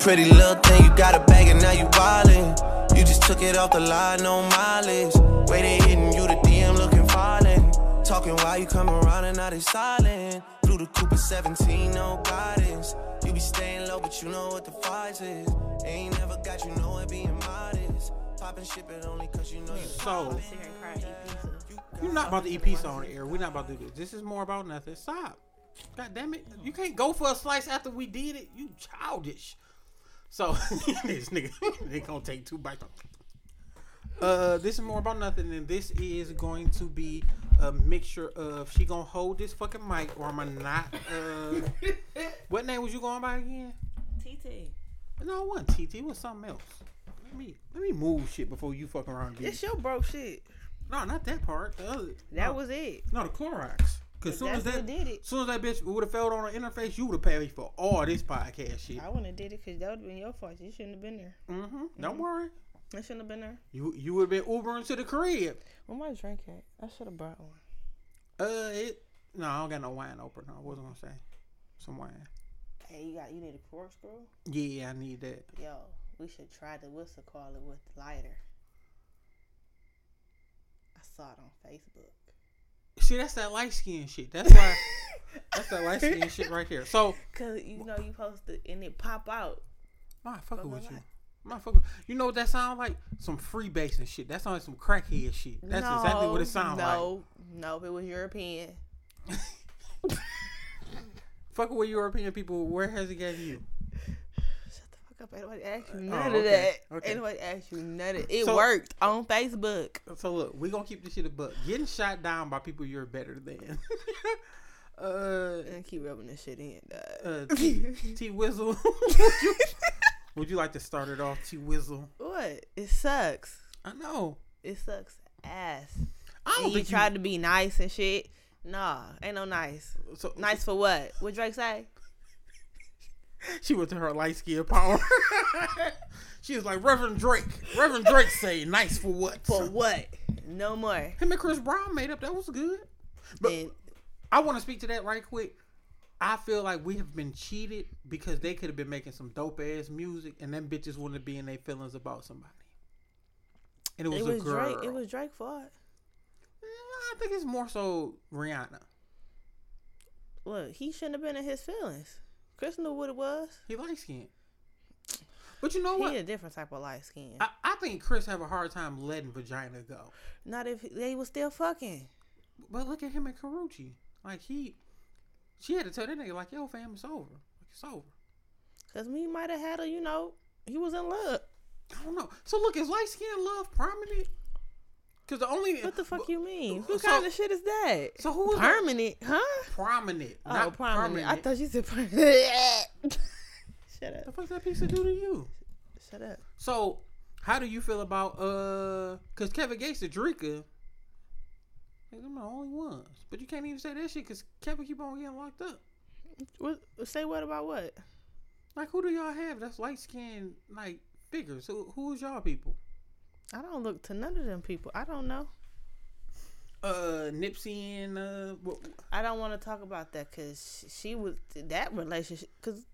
Pretty little thing, you got a bag and now you wildin'. You just took it off the line, no mileage. They hitting you, the DM looking falling. Talking while you come around and now they silent. Blue the Cooper 17, no guidance. You be staying low, but you know what the price is. Ain't never got you know it being modest. Poppin' shit, but only cause you know you So, Sit here and cry EP too. you're not about to EP song on the air. We're not about to do this. This is more about nothing. Stop. God damn it. You can't go for a slice after we did it. You childish. So, this nigga, they gonna take two bites. Uh, this is more about nothing, and this is going to be a mixture of she gonna hold this fucking mic, or am I not? Uh, what name was you going by again? TT. No, it wasn't TT. It was something else. Let me let me move shit before you fuck around. and be- It's your broke shit. No, not that part. The other. That no. was it. No, the Clorox. Cause soon as that did it. soon as that bitch would have failed on the interface, you would have paid for all this podcast shit. I wouldn't have did it because that would have been your fault. You shouldn't have been there. Mm-hmm. Don't worry. I shouldn't have been there. You you would have been Ubering to the crib. Where my drink at? I should have brought one. Uh, it. No, I don't got no wine opener. I wasn't gonna say some wine. Hey, you got you need a corkscrew? Yeah, I need that. Yo, we should try the whistle call it with the lighter. I saw it on Facebook. See, that's that light skin shit. That's why. that's that light skin shit right here. So, Cause you know you supposed to and it pop out. my fucking with you. My fucking. You know what that sound like? Some freebase and shit. That sounds like some crackhead shit. That's exactly what it sounds like. No, no, if it was European. Fuck with European people. Where has it got you? Shut the fuck up. Anybody asked you none of Oh, okay, that. okay. Anybody asked you none of it. So- worked on Facebook. So look, we gonna keep this shit a buck. Getting shot down by people you're better than. uh, And keep rubbing this shit in. dog. uh, T, T Wizzle. would, you, would you like to start it off, T Wizzle? what? It sucks. I know. It sucks ass. I don't And you think tried to be nice and shit. Nah, ain't no nice. So, Nice for what? What Drake say? She went to her light skin power. she was like Reverend Drake. Reverend Drake say nice for what? For what? No more. Him and Chris Brown made up. That was good. But And I want to speak to that right quick. I feel like we have been cheated because they could have been making some dope ass music, and them bitches wouldn't be in their feelings about somebody. And it was, it a girl. Drake. It was Drake fault. Mm, I think it's more so Rihanna. Look, he shouldn't have been in his feelings. Chris knew what it was. He light skinned. But you know what? He a different type of light skin. I, I think Chris have a hard time letting vagina go. Not if they was still fucking. But look at him and Karrueche. Like he, she had to tell that nigga like, "Yo, fam, it's over. Like it's over." Cause me might have had a, you know, he was in love. I don't know. So look, is light skin love prominent? Because the only What the fuck you mean? What So- kind of shit is that? So who is permanent? Huh? prominent? Oh, not prominent. I thought you said permanent. Shut up. the fuck that piece of do to you? Shut up. So how do you feel about uh? Because Kevin Gates and Dreka, they're the only ones. But you can't even say that shit because Kevin keep on getting locked up. What? Say what about what? Like who do y'all have that's light skinned like figures? Who who is y'all people? I don't look to none of them people. I don't know. Uh, Nipsey and uh, what, I don't want to talk about that because she was that relationship because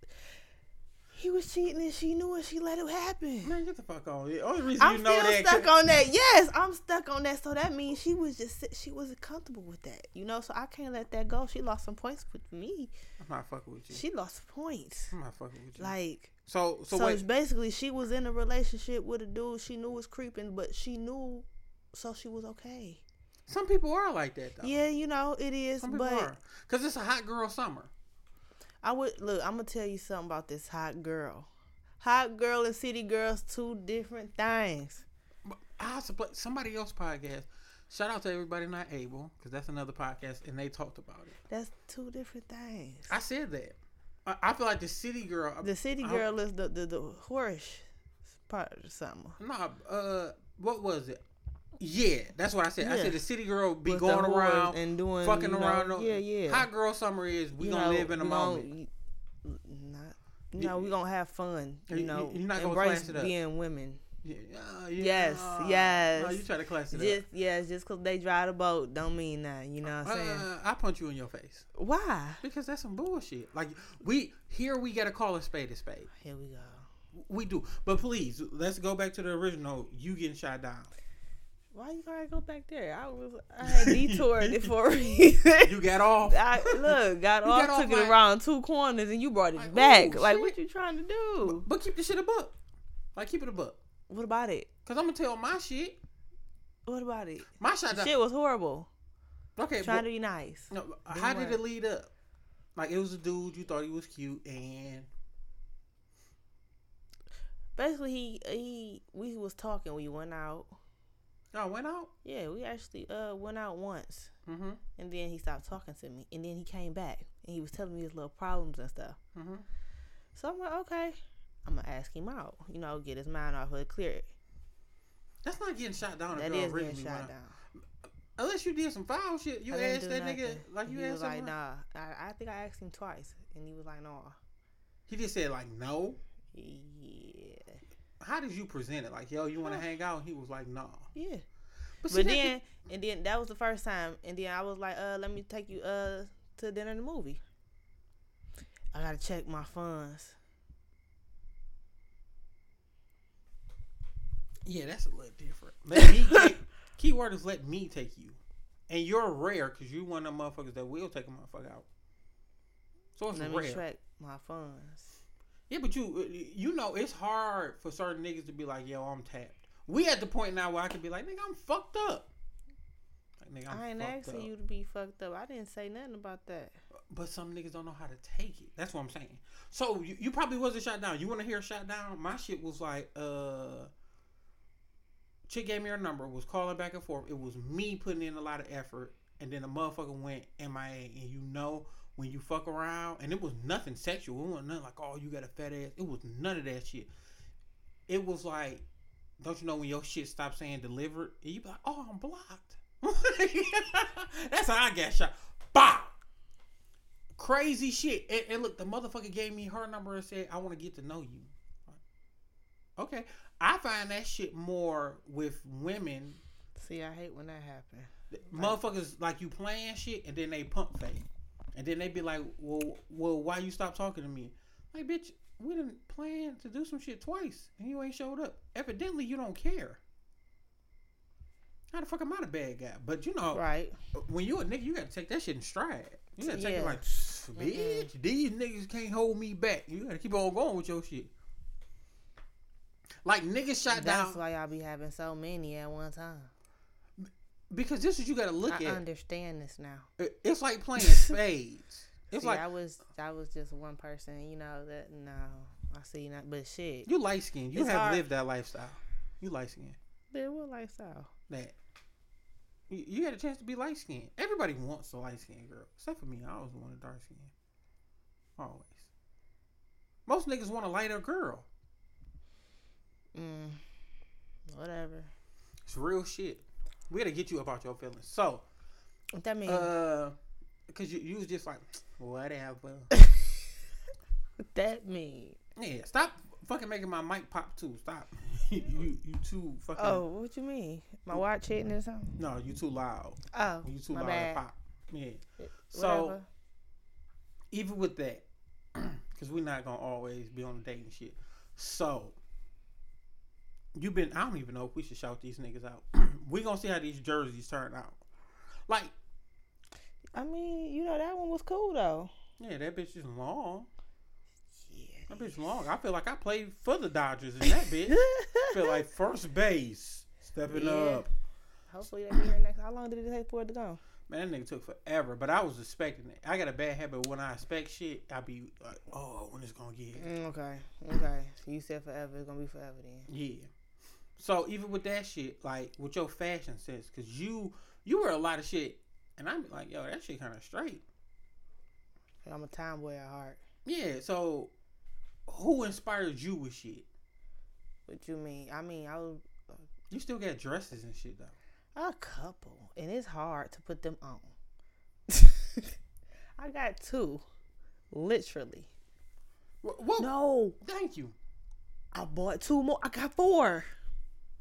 he was cheating and she knew it. She let it happen. man, get the fuck on. The only reason I'm you know still that stuck on that. Yes, I'm stuck on that. So that means she was just she wasn't comfortable with that, you know. So I can't let that go. She lost some points with me. I'm not fucking with you. She lost points. I'm not fucking with you. Like so so, so, it's basically she was in a relationship with a dude she knew was creeping, but she knew, so she was okay. Some people are like that though. Yeah, you know it is, Some people but are because it's a hot girl summer. I would look. I'm gonna tell you something about this hot girl. Hot girl and city girls, two different things. I play somebody else podcast. Shout out to everybody not able because that's another podcast and they talked about it. That's two different things. I said that. I, I feel like the city girl. The city I- girl is the the, the horse part of the summer. Nah, uh, what was it? Yeah, that's what I said. I said the city girl be With going around and doing fucking you know, around. no- Yeah, yeah. Hot girl summer is we You gonna know, live in a moment. Not, know, we gonna have fun. You- know, you're not gonna embrace class it up. being women. Yeah, uh, yeah, Yes, uh, yes. No, you try to class it Just yes, just cause they drive the boat don't mean that. You know what I'm saying? Uh, I punch you in your face Why? because that's some bullshit. Like we here, we gotta call a spade a spade. Here we go. We do, but please let's go back to the original. You getting shot down. Why you gotta go back there? I was I had detoured it for a reason. You got off. I look, got You off, got off took like- it around two corners, and you brought it Like, back. like, shit. what you trying to do? But keep the shit a book. Like keep it a book. What about it? Cause I'm gonna tell my shit. What about it? My shot. Shit was horrible. Okay, Trying but- to be nice. No, Didn't how did it lead up? Like it was a dude you thought he was cute, and Basically, he he we was talking. We went out. I went out. Yeah, we actually uh went out once, Mm-hmm. and then he stopped talking to me, and then he came back, and he was telling me his little problems and stuff. Mm-hmm. So I'm like, okay, I'm gonna ask him out. You know, get his mind off of it, clear it. That's not getting shot down. That is getting shot down. Unless you did some foul shit, you asked that nigga like you he asked was like, nah. I, I think I asked him twice, and he was like, nah. He just said like no. Yeah, How did you present it? Like yo, you want to hang out? He was like no. yeah. But, But that- then, and then that was the first time, and then I was like, uh, let me take you uh to dinner and the movie. I gotta check my funds. yeah, that's a little different. Let me take, keyword is let me take you, and you're rare because you one of them motherfuckers that will take a motherfucker out. So it's Let me rare. check my funds. Yeah, but you you know it's hard for certain niggas to be like, yo, I'm tapped. We at the point now where I can be like, nigga, I'm fucked up. Like, nigga, I'm I ain't asking up. you to be fucked up. I didn't say nothing about that. But some niggas don't know how to take it. That's what I'm saying. So you, you probably wasn't shot down. You want to hear shot down? My shit was like, uh, chick gave me her number, was calling back and forth. It was me putting in a lot of effort, and then the motherfucker went MIA. And you know when you fuck around, and it was nothing sexual. It wasn't nothing like, oh, you got a fat ass. It was none of that shit. It was like, don't you know when your shit stops saying delivered, and you be like, oh, I'm blocked. That's how I got shot. Bow crazy shit. And, and look, the motherfucker gave me her number and said, I want to get to know you. Okay. I find that shit more with women. See, I hate when that happens. Motherfuckers like you playing shit and then they pump fake. And then they be like, well, well, why you stop talking to me? Like, bitch, we didn't plan to do some shit twice and you ain't showed up. Evidently, you don't care. How the fuck am I the bad guy? But you know, Right. when you a nigga, you gotta take that shit in stride. You gotta take Yeah. it like, mm-hmm. bitch, these niggas can't hold me back. You gotta keep on going with your shit. Like niggas shot That's down That's why y'all be having so many at one time. Because this is you gotta look at. I at. understand this now. It- It's like playing spades. It's see, like I was I was just one person, you know that no, I see not, but shit, you light skin. You have hard. lived that lifestyle. You light skin. But what lifestyle? That you, you had a chance to be light skinned. Everybody wants a light skinned girl, except for me. I always wanted dark skin. Always. Most niggas want a lighter girl. Mm, whatever. It's real shit. We gotta get you about your feelings. So, What that mean? uh, cause you, you was just like, whatever. what that mean? yeah, stop fucking making my mic pop too. Stop. you, you too fucking. Oh, what you mean? My watch hitting or something? No, you too loud. Oh, You too loud bad. to pop. Yeah. So Whatever. even with that, because we're not gonna always be on the dating shit. So you've been. I don't even know if we should shout these niggas out. We gonna see how these jerseys turn out. Like, I mean, you know that one was cool though. yeah, that bitch is long. Yeah. That bitch long. I feel like I played for the Dodgers in that bitch. I feel like first base, stepping Yeah. up. Hopefully they be here next. How long did it take for it to go? Man, that nigga took forever, but I was expecting it. I got a bad habit when I expect shit. I be like, oh, when it's gonna get here. Mm, okay. Okay. You said forever. It's gonna be forever then. Yeah. So even with that shit, like with your fashion sense, cause you you wear a lot of shit, and I'm like, yo, that shit kind of straight. I'm a tomboy at heart. Yeah. So who inspired you with shit? What you mean? I mean, I was uh, You still got dresses and shit though. a couple, and it's hard to put them on. I got two, literally. Wh- Whoa. No, Thank you. I bought two more. I got four.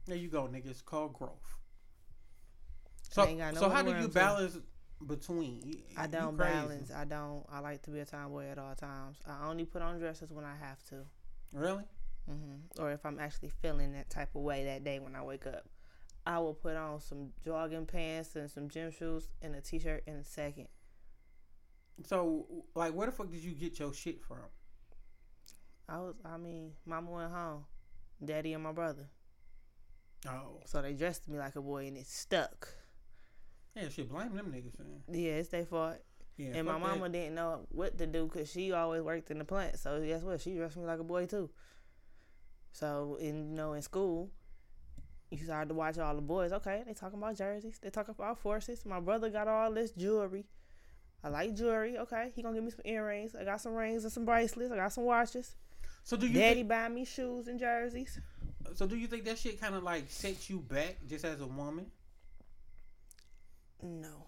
There you go, nigga. It's called growth. So, no so how do you balance between? You- I don't balance. I don't. I like to be a tomboy at all times. I only put on dresses when I have to. Really? hmm or if I'm actually feeling that type of way that day when I wake up, I will put on some jogging pants and some gym shoes and a t-shirt in a second. So, like, where the fuck did you get your shit from? I was, I mean, mama went home, daddy and my brother, Oh, so they dressed me like a boy and it stuck. yeah, she Blame them niggas, man. Yeah, it's their fault. Yeah, and my fuck that. mama didn't know what to do because she always worked in the plant. So guess what? She dressed me like a boy too. So in you know in school, you started to watch all the boys. Okay, they talking about jerseys. They talking about forces. My brother got all this jewelry. I like jewelry. Okay, he gonna give me some earrings. I got some rings and some bracelets. I got some watches. So do you Daddy think, buy me shoes and jerseys. So do you think that shit kind of like sets you back just as a woman? No,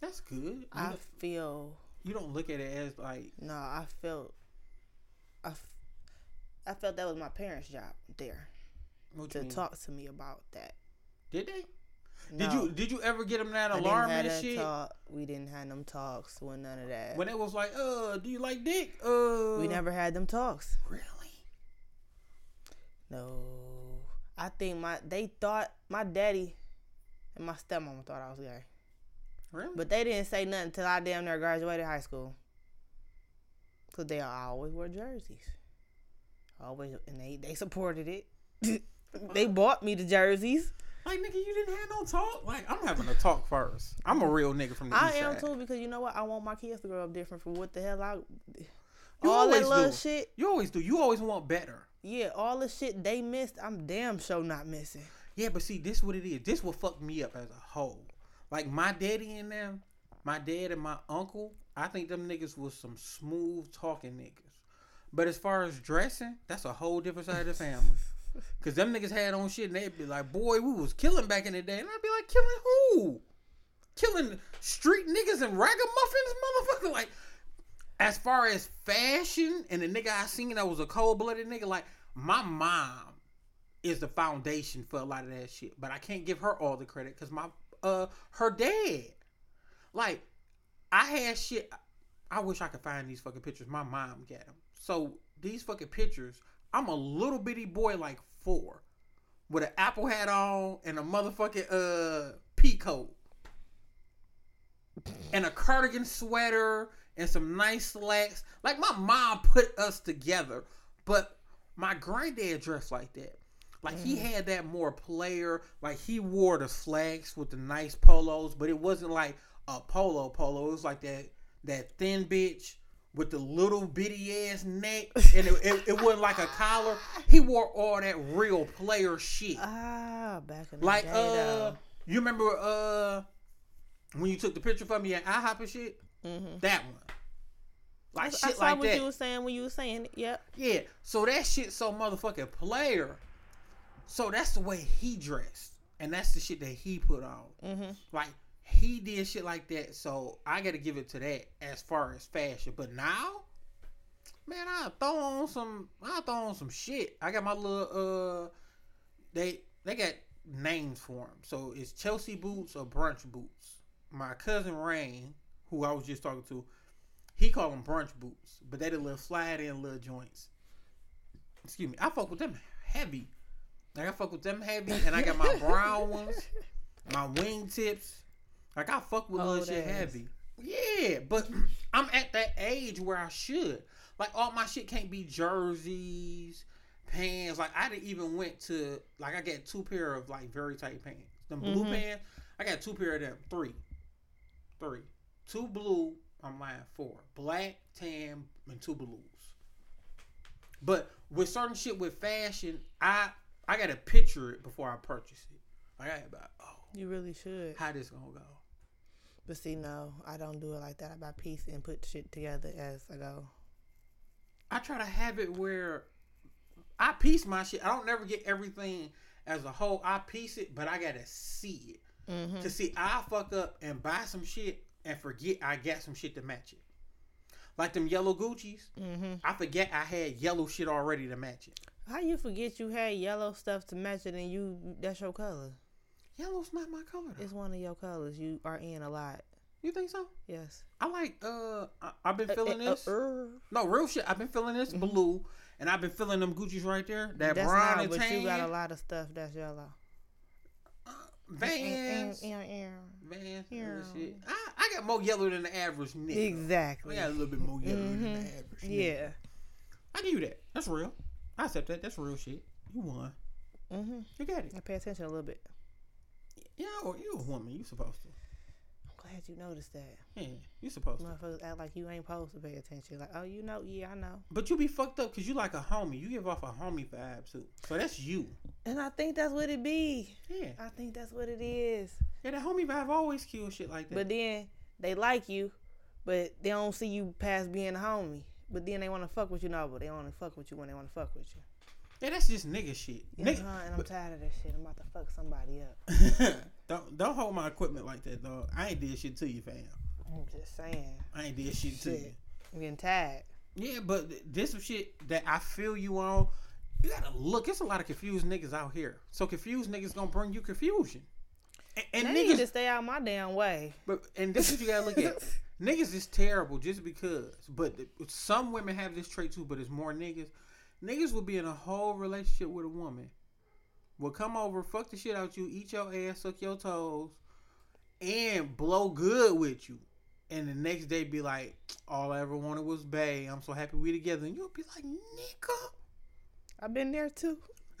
That's good. You, I don't, feel you don't look at it as like no. I felt. I, f- I felt that was my parents' job there to mean? talk to me about that. Did they? No. Did you did you ever get them that alarm and shit? talk. We didn't have them talks with none of that. When it was like, uh, do you like dick? Uh, we never had them talks. really. No, I think my they thought my daddy and my stepmom thought I was gay, Really? but they didn't say nothing until I damn near graduated high school. Cause they always wore jerseys, always, and they they supported it. they bought me the jerseys. like nigga, you didn't have no talk. Like I'm having a talk first. I'm a real nigga from the I am too because you know what? I want my kids to grow up different from what the hell I. You all that little do. shit. You always do. You always want better. Yeah, all the shit they missed, I'm damn sure not missing. Yeah, but see, this what it is. This what fucked me up as a whole. Like my daddy and them, my dad and my uncle. I think them niggas was some smooth talking niggas. But as far as dressing, that's a whole different side of the family. Cause them niggas had on shit and they'd be like, boy, we was killing back in the day. And I'd be like, killing who? Killing street niggas and ragamuffins, motherfucker. Like, as far as fashion and the nigga I seen that was a cold blooded nigga, like my mom is the foundation for a lot of that shit. But I can't give her all the credit because my uh her dad. Like, I had shit. I wish I could find these fucking pictures. My mom got them. So these fucking pictures, I'm a little bitty boy like four, with an apple hat on and a motherfucking uh pea coat, and a cardigan sweater and some nice slacks. Like my mom put us together, but my granddad dressed like that. Like he had that more player. Like he wore the slacks with the nice polos, but it wasn't like a polo polo. It was like that that thin bitch with the little bitty ass neck, and it, it, it wasn't like a collar. He wore all that real player shit. Ah, back in the Like day, uh, though. you remember uh when you took the picture for me at IHOP and shit? Mhm. That one. Like I shit saw like what that. you were saying when you were saying it. Yep. Yeah, so that shit so motherfucking player. So that's the way he dressed, and that's the shit that he put on. Mm-hmm. Like he did shit like that. So I got to give it to that as far as fashion. But now, man, I throw on some. I throw on some shit. I got my little. uh They they got names for them. So it's Chelsea boots or brunch boots. My cousin Rain, who I was just talking to, he called them brunch boots, but they the little slide in little joints. Excuse me. I fuck with them heavy. Like I fuck with them heavy, and I got my brown ones, my wing tips. Like I fuck with little Old shit ass. heavy. Yeah, but I'm at that age where I should. Like all my shit can't be jerseys, pants. Like I didn't even went to like I got two pair of like very tight pants. Them blue Mhm. pants. I got two pair of them. Three. Three. Two blue. I'm lying. Four. Black, tan, and two blues. But with certain shit with fashion, I I gotta picture it before I purchase it. I got about oh, You really should. how this gonna go? But see, no, I don't do it like that. I buy piece and put shit together as I go. I try to have it where I piece my shit. I don't never get everything as a whole. I piece it, but I gotta see it. Mm-hmm. To see, I fuck up and buy some shit and forget I got some shit to match it. Like them yellow Gucci's. Mm-hmm. I forget I had yellow shit already to match it. How you forget you had yellow stuff to match it and you that's your color? Yellow's not my color. Though. It's one of your colors. You are in a lot. You think so? Yes. I like. Uh, I, I've been Uh, feeling uh, this. uh, No, real shit. I've been feeling this blue, and I've been feeling them Gucci's right there. That that's brown not, and but tan. you got a lot of stuff that's yellow. Vans. Yeah. shit. I, I got more yellow than the average nigga. Exactly. I got a little bit more yellow than the Mhm. average. nigga. Yeah. I give you that. That's real. I accept that. That's real shit. You won. Mm-hmm. You got it. I pay attention a little bit. Yeah, or you a woman. You supposed to. I'm glad you noticed that. Yeah, you supposed to. Motherfuckers act like you ain't supposed to pay attention. Like, oh, you know, yeah, I know. But you be fucked up because you like a homie. You give off a homie vibe too. So that's you. And I think that's what it be. Yeah. I think that's what it is. Yeah, that homie vibe always kills shit like that. But then they like you, but they don't see you past being a homie. But then they want to fuck with you now, but they only fuck with you when they want to fuck with you. yeah, that's just nigga shit. Nigga, huh? And I'm tired of this shit. I'm about to fuck somebody up. don't don't hold my equipment like that, dog. I ain't did shit to you, fam. I'm just saying. I ain't did shit to you. Shit. I'm getting tired. Yeah, but this some shit that I feel you on. You gotta look. It's a lot of confused niggas out here. So confused niggas gonna bring you confusion. And, and they need to stay out my damn way. but and this is what you gotta look at. niggas is terrible just because. But some women have this trait too. But it's more niggas. Niggas will be in a whole relationship with a woman. Will come over, fuck the shit out you, eat your ass, suck your toes, and blow good with you. And the next day be like, all I ever wanted was Bay. I'm so happy we together. And you'll be like, nigga. I've been there too.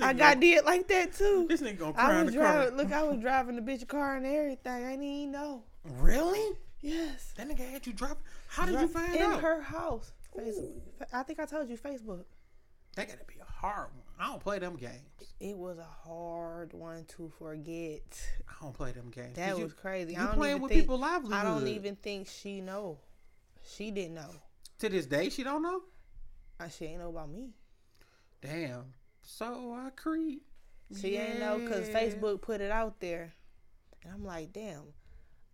I got gonna- did like that too. This nigga gonna cry I in was the car. Look, I was driving the bitch car and everything. I didn't even know. Really? Yes. That nigga had you drop. How did you find in out? her house? Facebook. I think I told you Facebook. That gotta be a hard one. I don't play them games. It was a hard one to forget. I don't play them games. That was crazy. You, I you don't playing with think, people's livelihood. I don't even think she know. She didn't know. To this day, she don't know. Uh, She ain't know about me. Damn. So I creep. She ain't know because Facebook put it out there, and I'm like, damn.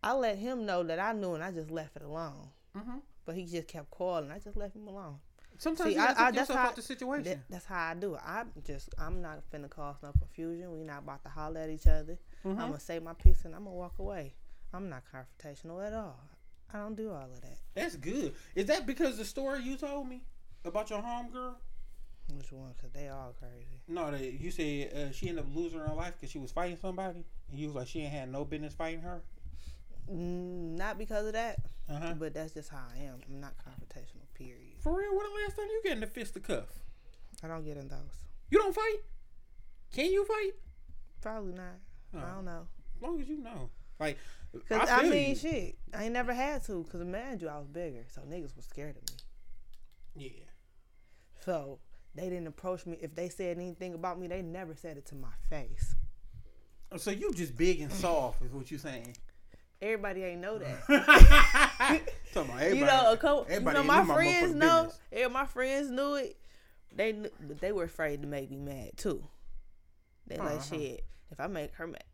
I let him know that I knew, and I just left it alone. Mhm. But he just kept calling. I just left him alone. Sometimes See, you I- I- that's how- out the situation. That, that's how I do it. I'm just, I'm not finna cause no confusion. We not about to holler at each other. Mhm. I'm gonna say my piece and I'm gonna walk away. I'm not confrontational at all. I don't do all of that. That's good. Is that because the story you told me about your homegirl? Which one? Cause they all crazy. No, that you said uh, she ended up losing her life because she was fighting somebody, and you was like she ain't had no business fighting her. Mm, not because of that, Uh huh. but that's just how I am. I'm not confrontational. Period. For real, when the last time you get in the fist of cuff? I don't get in those. You don't fight? Can you fight? Probably not. I Oh. don't know. As long as you know. Like, Cause I, I, mean, you. shit. I ain't never had to. Cause imagine you, I was bigger, so niggas was scared of me. Yeah. So they didn't approach me. If they said anything about me, they never said it to my face. So you just big and soft is what you're saying. Everybody ain't know that. Talking about everybody. you know, a couple. You know, my friends know. Yeah, my friends knew it. They knew, but they were afraid to make me mad too. They like Uh-huh. shit. If I make her mad,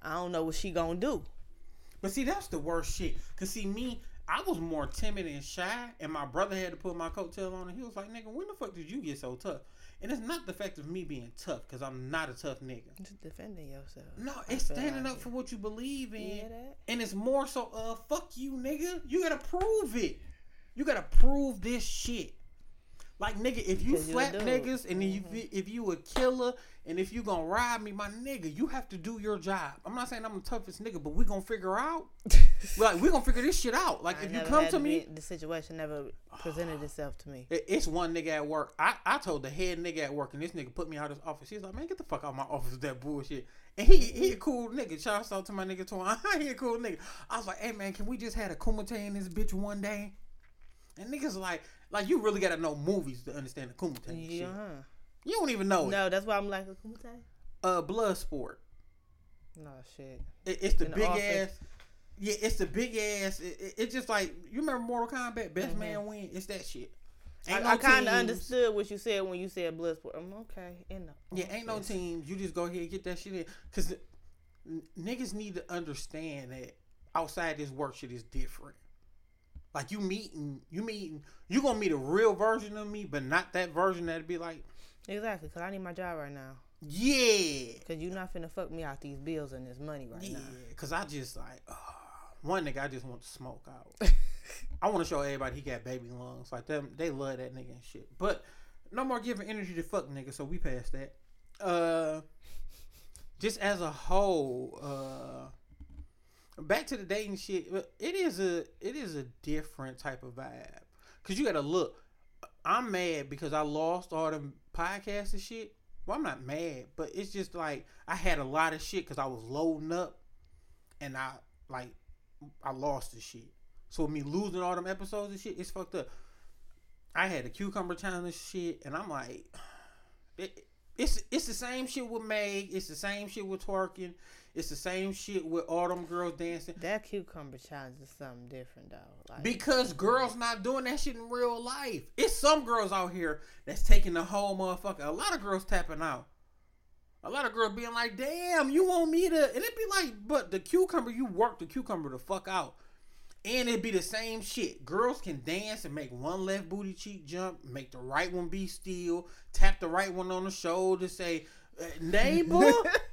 I don't know what she gonna do. But see, that's the worst shit. Cause see, me, I was more timid and shy, and my brother had to put my coattail on, and he was like, "Nigga, when the fuck did you get so tough?" And it's not the fact of me being tough, cause I'm not a tough nigga. Just defending yourself. No, it's standing like up it. for what you believe in. You? And it's more so, uh, fuck you, nigga. You gotta prove it. You gotta prove this shit. Like nigga, if you slap niggas and then you if you a killer and if you gonna ride me, my nigga, you have to do your job. I'm not saying I'm the toughest nigga, but we gonna figure out. like we gonna figure this shit out. Like I if you come to me, the situation never presented itself to me. it- it's one nigga at work. I, I told the head nigga at work, and this nigga put me out of his office. He's like, man, get the fuck out of my office with that bullshit. And he he a cool nigga. Shout out to my nigga Twan. he a cool nigga. I was like, hey man, can we just have a kumite in this bitch one day? And niggas like, like you really gotta know movies to understand the kumite Yeah. shit. You don't even know it. No, that's why I'm like a kumite. Uh, blood sport. No shit. It, it's the In big office. ass. Yeah, it's the big ass. It, it- it's just like you remember Mortal Kombat, best Mhm. man win. It's that shit. I, no I kind of understood what you said when you said blood sport. I'm okay. In the Yeah, ain't no teams. You just go ahead and get that shit in. Cause n- niggas need to understand that outside this work shit is different. Like you meeting, you meeting, you gonna meet a real version of me, but not that version that'd be like, Exactly, cause I need my job right now. yeah, Cause you're not finna fuck me out these bills and this money right yeah. now. Yeah, Cause I just like, oh one nigga I just want to smoke out. I want to show everybody he got baby lungs. Like them, they love that nigga and shit. But no more giving energy to fuck nigga. So we passed that. Uh, just as a whole, uh, back to the dating shit. uh, It is a it is a different type of vibe. Cause you gotta look. I'm mad because I lost all the podcasts and shit. Well, I'm not mad, but it's just like I had a lot of shit because I was loading up, and I like I lost the shit. So me losing all them episodes and shit, it's fucked up. I had a cucumber challenge shit, and I'm like, it, it's it's the same shit with Meg. It's the same shit with twerking. It's the same shit with all them girls dancing. That cucumber challenge is something different though. Like, Because girls not doing that shit in real life. It's some girls out here that's taking the whole motherfucker. A lot of girls tapping out. A lot of girls being like, damn, you want me to and it be like, but the cucumber, you work the cucumber the fuck out. And it'd be the same shit. Girls can dance and make one left booty cheek jump, make the right one be still, tap the right one on the shoulder, say, "Uh, neighbor.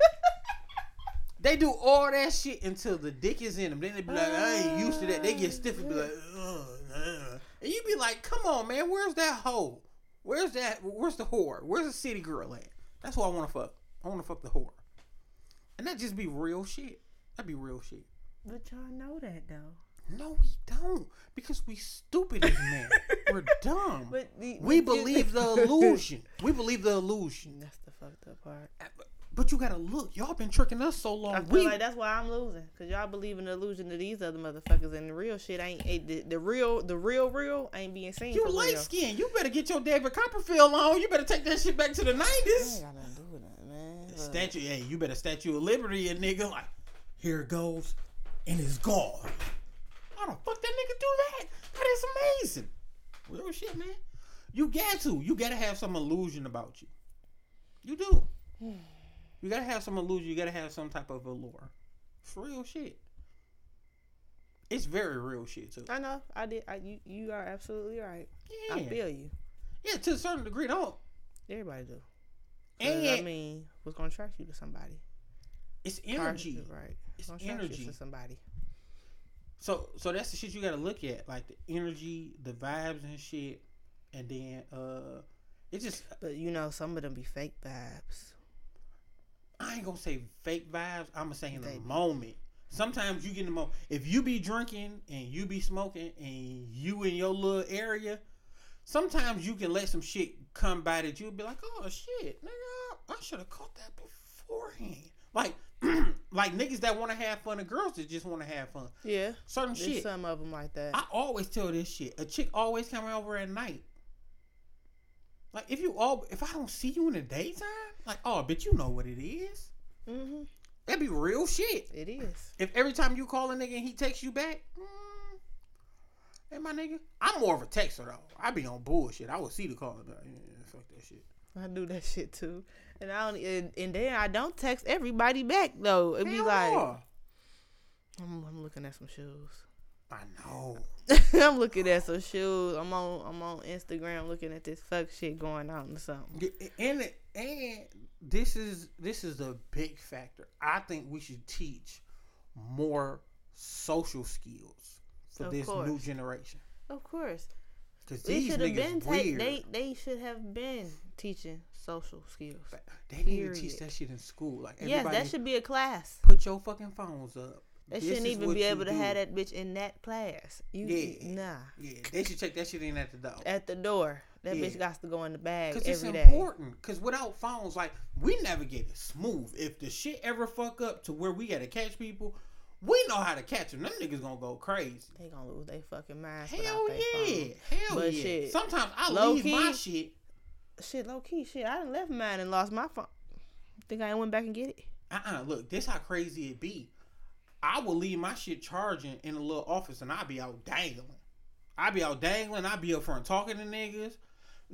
They do all that shit until the dick is in them. Then they be like, I ain't used to that. They get stiff and be like, "Ugh, ugh." and you be like, come on, man, where's that hoe? Where's that? Where's the whore? Where's the city girl at? That's what I want to fuck. I want to fuck the whore, and that just be real shit. That be real shit. but y'all know that though. No, we don't, because we stupid as men. We're dumb. But the, we believe the illusion. We believe the illusion. That's the fucked up part. Uh, But you gotta look. Y'all been tricking us so long. I feel we like that's why I'm losing, cause y'all believe in the illusion of these other motherfuckers, and the real shit ain't, ain't the, the real, the real, real ain't being seen. You light skin. You better get your David Copperfield on. You better take that shit back to the nineties. ain't got nothing to do with that, man. Look. Statue, hey, you better Statue of Liberty, a nigga. Like, here it goes, and it's gone. How the fuck that nigga do that? That is amazing. Real shit, man. You got to. You gotta have some illusion about you. You do. Hmm. You gotta have some illusion. You gotta have some type of allure. It's real shit. It's very real shit too. I know. I did. I, you, you are absolutely right. I feel you. yeah. To a certain degree, don't. Everybody do. And I mean, what's gonna attract you to somebody? it's energy. Part- right? It's Gonna energy. you to somebody. So so that's the shit you gotta look at, like the energy, the vibes and shit, and then uh, it just But you know, some of them be fake vibes. I ain't gonna say fake vibes. I'm gonna say in the moment. Sometimes you get in the moment. If you be drinking and you be smoking and you in your little area, sometimes you can let some shit come by that you'll be like, oh shit, nigga, I should have caught that beforehand. Like, like niggas that want to have fun and girls that just want to have fun. Yeah, Certain shit. some of them like that. I always tell this shit. A chick always coming over at night. Like if you all if I don't see you in the daytime, like oh, but you know what it is. hmm That'd be real shit. It is. If every time you call a nigga and he texts you back, mm, hey my nigga, I'm more of a texter though. I be on bullshit. I would see the call yeah, fuck that shit. I do that shit too. And I don't. And, and then I don't text everybody back though. It'd be Hell like no. I'm, I'm looking at some shoes. I know. I'm looking at some shoes. I'm on I'm on Instagram looking at this fuck shit going on or something. And and this is this is a big factor. I think we should teach more social skills for Of this new generation. Of course, Because they these should have niggas been. Ta- weird. they they should have been teaching social skills. They need to teach that shit in school. Like Yes, that should be a class. put your fucking phones up. They This shouldn't even be able to do. have that bitch in that class. You, Yeah. Nah. Yeah, they should check that shit in at the door. At the door. That Yeah. bitch got to go in the bag Cause it's every day. important. Cause without phones, like we navigate it smooth. If the shit ever fuck up to where we gotta catch people, we know how to catch them. Them niggas gonna go crazy. They gonna lose their fucking minds. Hell yeah, hell But yeah. shit, Sometimes I leave my key- shit. Shit, low key, shit. I done left mine and lost my phone. Think I ain't went back and get it? Uh uh Look, this how crazy it be. I will leave my shit charging in a little office and I be out dangling. I be out dangling. I be up front talking to niggas.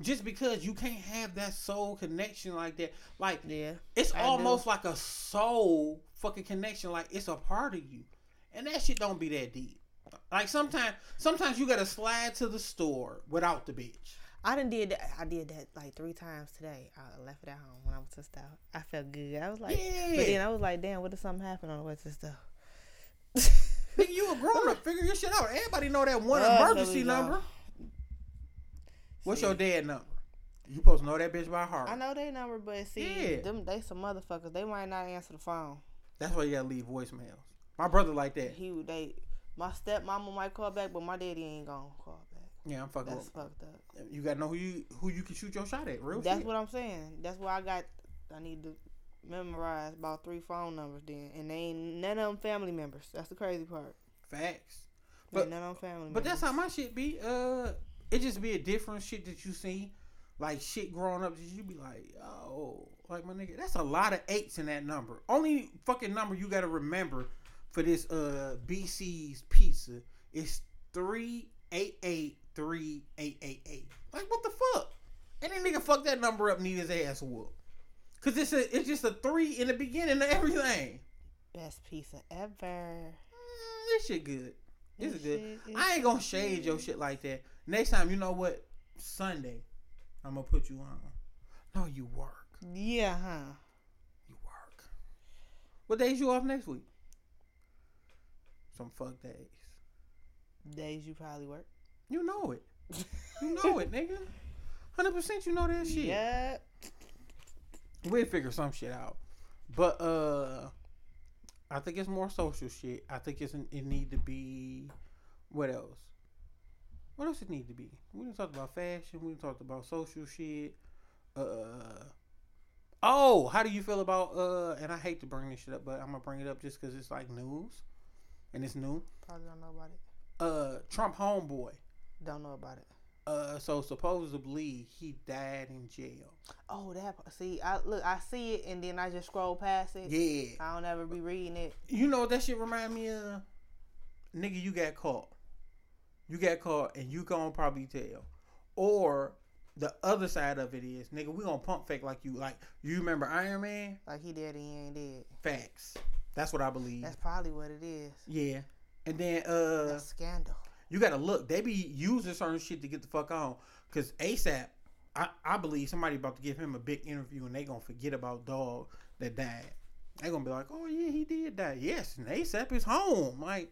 Just because you can't have that soul connection like that. Like Yeah. It's I almost like a soul fucking connection. Like it's a part of you, and that shit don't be that deep. Like sometimes, sometimes you gotta slide to the store without the bitch. I done did that. I did that like three times today. I left it at home when I went to the store. I felt good. I was like, Yeah. but then I was like, damn, what if something happened on the way to the store? Nigga, you a grown up. Figure your shit out. Everybody know that one emergency number. What's See. your dad number? You supposed to know that bitch by heart. I know they number, but see, Yeah. them they some motherfuckers. They might not answer the phone. That's why you gotta leave voicemails. My brother like that. He would- they my stepmama might call back, but my daddy ain't gonna call back. Yeah, I'm fucking. That's With, fucked up. you gotta know who you who you can shoot your shot at. Real That's shit. what I'm saying. That's why I got. I need to memorize about three phone numbers. Then, and they ain't none of them family members. That's the crazy part. Facts. But But- none of them family. But that's how my shit be. Uh, it just be a different shit that you see, like shit growing up. You be like, oh, like my nigga. That's a lot of eights in that number. Only fucking number you gotta remember for this uh BC's pizza is three eight eight three eight eight eight. Like what the fuck? And Any nigga fuck that number up need his ass whooped. Cause it's a it's just a three in the beginning of everything. best pizza ever. Mm, this shit good. This is good. is I ain't gonna shade your shit like that. Next time, you know what? Sunday, I'm gonna put you on. No, you work. Yeah, huh? You work. What days you off next week? Some fuck days. Days you probably work. You know it. You know it, nigga. Hundred percent. You know that shit. Yeah. We'll figure some shit out. But uh I think it's more social shit. I think it's it need to be what else? What else it need to be? We didn't talk about fashion. We didn't talk about social shit. Uh oh, how do you feel about uh? And I hate to bring this shit up, but I'm gonna bring it up just because it's like news, and it's new. Probably don't know about it. Uh, Trump homeboy. Don't know about it. Uh, so supposedly he died in jail. Oh, that. See, I look. I see it, and then I just scroll past it. Yeah. I don't ever be reading it. You know that shit remind me of? Nigga, you got caught. You got caught and you gonna probably tell. Or the other side of it is, nigga, we gonna pump fake like you like you remember Iron Man? Like he dead, and he ain't dead. Facts. That's what I believe. That's probably what it is. yeah. And then uh scandal. You gotta look. They be using certain shit to get the fuck on. Cause ASAP, I, I believe somebody about to give him a big interview and they gonna forget about dog that died. They gonna be like, oh yeah, he did die. Yes, and ASAP is home. Like,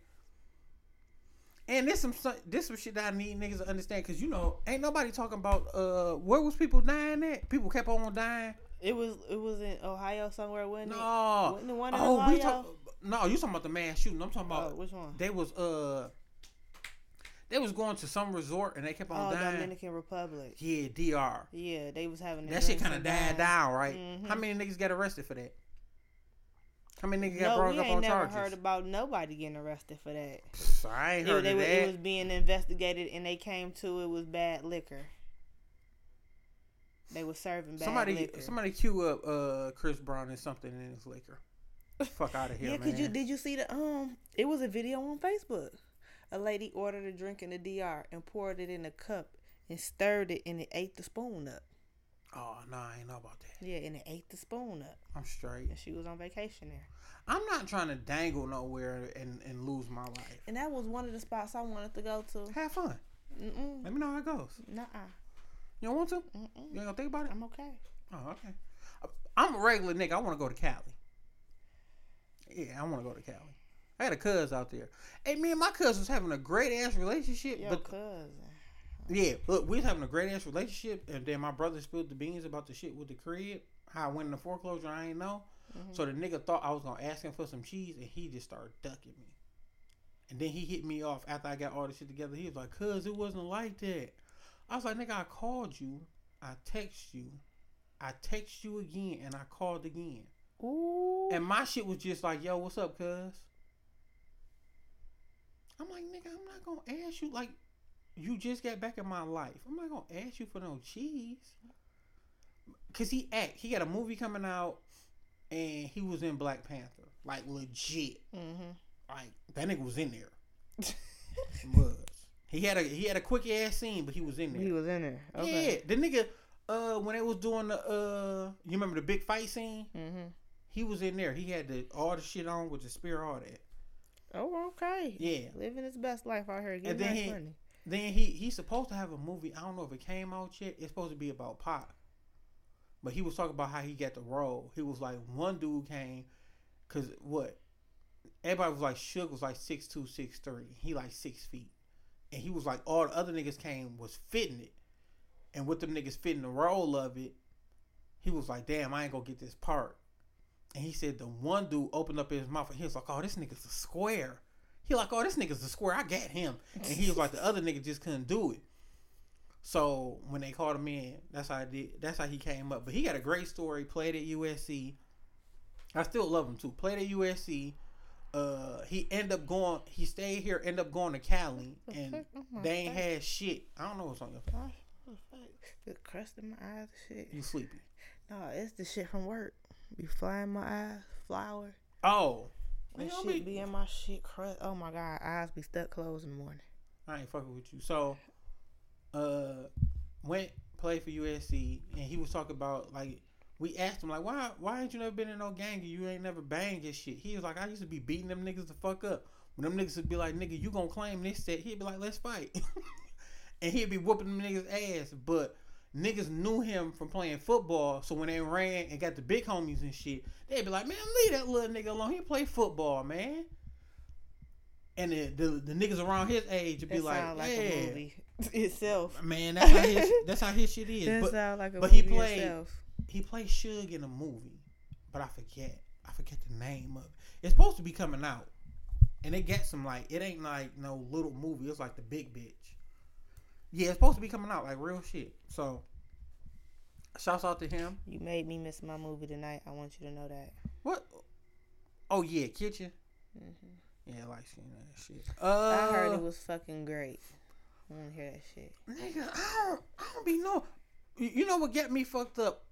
and this some this some shit that I need niggas to understand. Cause you know, ain't nobody talking about uh where was people dying at? People kept on dying. It was. It was in Ohio somewhere, wasn't it? No, Wasn't it one in oh we Ohio? talk. No, you talking about the mass shooting? I'm talking about which one? they was uh they was going to some resort and they kept on Oh, dying. Dominican Republic. Yeah, DR. Yeah, they was having That shit kind of died down, right? Mhm. How many niggas got arrested for that? How many niggas got No, brought we up ain't on never charges? heard about nobody getting arrested for that. Pff, I ain't heard they of was, that. it was being investigated, and they came to it was bad liquor. They was serving bad somebody, liquor. somebody cue up uh Chris Brown and something in his liquor. Fuck out of here, yeah, man. cause you did you see the um? It was a video on Facebook. A lady ordered a drink in the DR and poured it in a cup and stirred it and it ate the spoon up. oh no, I ain't know about that. Yeah, and it ate the spoon up. I'm straight. And she was on vacation there. I'm not trying to dangle nowhere and, and lose my life. And that was one of the spots I wanted to go to. Have fun. Mm-mm. Let me know how it goes. Nuh-uh. You don't want to? Mm-mm. You ain't gonna think about it? I'm okay. Oh, okay. I'm a regular nigga. I want to go to Cali. Yeah, I want to go to Cali. I had a cuz out there. Hey, me and my cuz was having a great ass relationship. Your but cousin. yeah, look, we was having a great ass relationship, and then my brother spilled the beans about the shit with the crib. How I went into foreclosure, I ain't know. Mm-hmm. So the nigga thought I was gonna ask him for some cheese, and he just started ducking me. And then he hit me off after I got all the shit together. He was like, "Cuz it wasn't like that." I was like, "Nigga, I called you, I text you, I text you again, and I called again." Ooh. And my shit was just like, "Yo, what's up, cuz?" I'm like, "Nigga, I'm not gonna ask you like." You just got back in my life. I'm not gonna ask you for no cheese. Cause he act, he got a movie coming out, and he was in Black Panther, like legit. Mm-hmm. Like that nigga was in there. was he had a he had a quick ass scene, but he was in there. He was in there. Okay. Yeah, the nigga. Uh, when they was doing the uh, you remember the big fight scene? Mm-hmm. He was in there. He had the all the shit on with the spear, all that. Oh, okay. Yeah. Living his best life out here. Getting then he- money. Then he he's supposed to have a movie. I don't know if it came out yet. It's supposed to be about Pop. But he was talking about how he got the role. He was like, one dude came, cause what? everybody was like Suge was like six two, six three. He like six feet, and he was like all the other niggas came was fitting it, and with them niggas fitting the role of it, he was like, damn, I ain't gonna get this part. And he said the one dude opened up his mouth and he was like, oh, this nigga's a square. He like, oh, this nigga's a square. I got him. And he was like, the other nigga just couldn't do it. So when they called him in, that's how I did. That's how he came up. But he got a great story. Played at USC. I still love him too. Played at USC. Uh, he ended up going. He stayed here. Ended up going to Cali, and they ain't had shit. I don't know what's on your face. The crust in my eyes, shit. You sleepy? No, it's the shit from work. Be flying my eyes, flower. Oh, That shit me. be in my shit crust. Oh my god, eyes be stuck closed in the morning. I ain't fucking with you. So, uh, went played for USC, and he was talking about like we asked him like, why why ain't you never been in no gang? You ain't never banged and shit. He was like, I used to be beating them niggas the fuck up. When them niggas would be like, nigga, you gonna claim this set? He'd be like, let's fight, and he'd be whooping them niggas ass. But niggas knew him from playing football, so when they ran and got the big homies and shit, they'd be like, man, leave that little nigga alone. He play football, man. And the, the, the niggas around his age would be like, like yeah, a movie itself. man, that's how his that's how his shit is. That But sound like a but he played- itself. he played Suge in a movie, but I forget. I forget the name of it. It's supposed to be coming out, and it got some like it ain't like no little movie. It's like the big bitch. Yeah, it's supposed to be coming out like real shit. So, shouts out to him. You made me miss my movie tonight. I want you to know that. What? Oh yeah, kitchen. hmm Yeah, like seeing that shit. Uh, I heard it was fucking great. I want to hear that shit. Nigga, I don't, I don't be know. You you know what get me fucked up?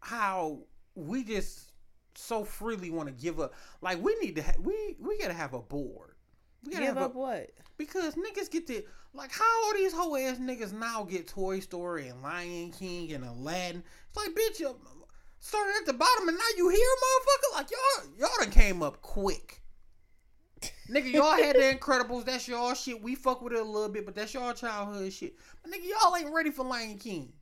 How we just so freely want to give up. Like we need to. Ha- we we gotta have a board. Give up a, what? because niggas get the like how all these whole ass niggas now get Toy Story and Lion King and Aladdin. It's like bitch, you started at the bottom and now you here, motherfucker. Like y'all y'all done came up quick. Nigga, y'all had the Incredibles. That's y'all shit. We fuck with it a little bit, but that's y'all childhood shit. But nigga, y'all ain't ready for Lion King.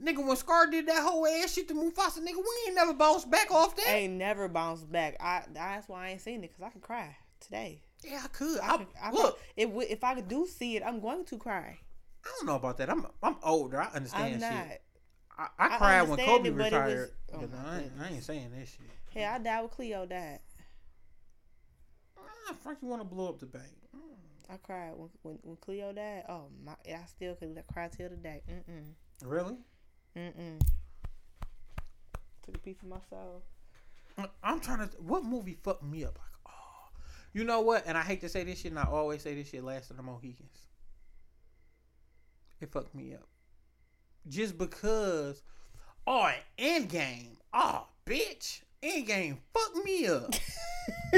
Nigga, when Scar did that whole ass shit to Mufasa, nigga, we ain't never bounced back off that. Ain't never bounced back. I that's why I ain't seen it because I can cry today. Yeah, I could. I, I, could, I look, could- if if I do see it, I'm going to cry. I don't know about that. I'm I'm older. I understand I'm shit. not. I, I I cried when Kobe it, but it was- retired. oh but I, ain't, I ain't saying that shit. Hey, I died with Cleo died. Ah, Frank, you want to blow up the bank. I cried when, when when Cleo died. Oh my! I still could cry till today. Mm mm Really? mm mm. Took a piece of my soul. I'm trying to. What movie fucked me up? You know what? And I hate to say this shit, and I always say this shit. Last of the Mohicans. It fucked me up. Just because. Oh, Endgame. Oh, bitch. Endgame fucked me up.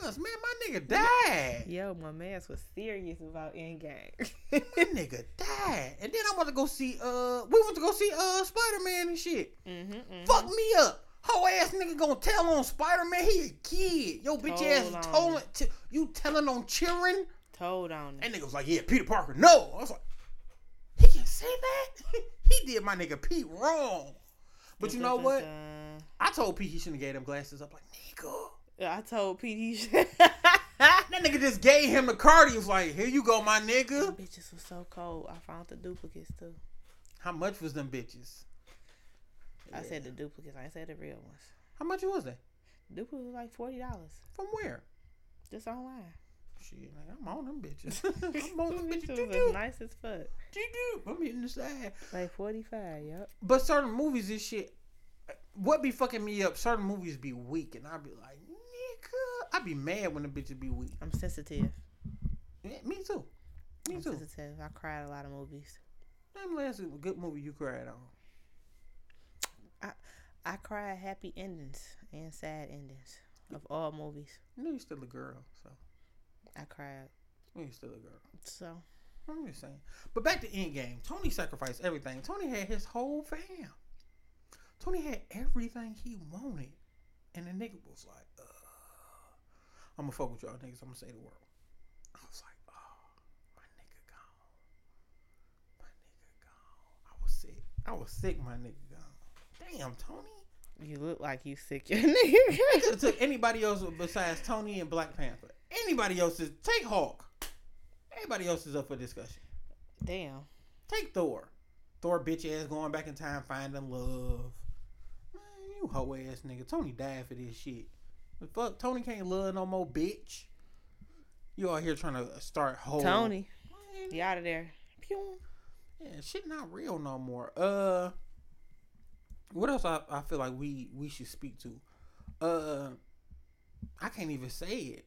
Man, my nigga died. Yo, my man's was serious about Endgame. My nigga died. And then I want to go see uh we went to go see uh Spider Man and shit. mm-hmm, mm-hmm. Fuck me up. Whole ass nigga gonna tell on Spider Man, he a kid. Yo, bitch ass Told on told t- you telling on children? Told on. That nigga was like, yeah, Peter Parker. No. I was like, he can say that? he did my nigga Pete wrong. But you know what? I told Pete he shouldn't have gave them glasses up. Like, nigga. dun. I told Pete he should. That nigga just gave him the card. He was like, here you go, my nigga. Them bitches was so cold. I found the duplicates too. How much was them bitches? I said the duplicates. I ain't said the real ones. How much was that? Duplicates was like forty dollars. From where? Just online. Shit, like, I'm on them bitches. I'm on them bitches. bitches was nice as fuck. Doo. I'm hitting the side. Like forty five. Yep. But certain movies and shit, what be fucking me up? Certain movies be weak, and I be like, nigga, I be mad when the bitches be weak. I'm sensitive. Yeah, me too. Me I'm too. sensitive. I cried a lot of movies. Name last good movie you cried on. I I cried happy endings and sad endings of all movies. You know you still a girl, so I cried. you know you still a girl. So I'm just saying. But back to Endgame. Tony sacrificed everything. Tony had his whole fam. Tony had everything he wanted. And the nigga was like, uh, I'm gonna fuck with y'all niggas. I'm gonna say the word. I was like, oh, my nigga gone. My nigga gone. I was sick. I was sick, my nigga. Damn, Tony. You look like you sick, your nigga. Could have took anybody else besides Tony and Black Panther. Anybody else is take Hulk. Anybody else is up for discussion. Damn. Take Thor. Thor bitch ass going back in time finding love. Man, you hoe ass nigga. Tony died for this shit. But fuck, Tony can't love no more bitch. You out here trying to start whole Tony, Man, you out of there. Pew. Yeah, shit not real no more. Uh what else I, I feel like we we should speak to? Uh I can't even say it.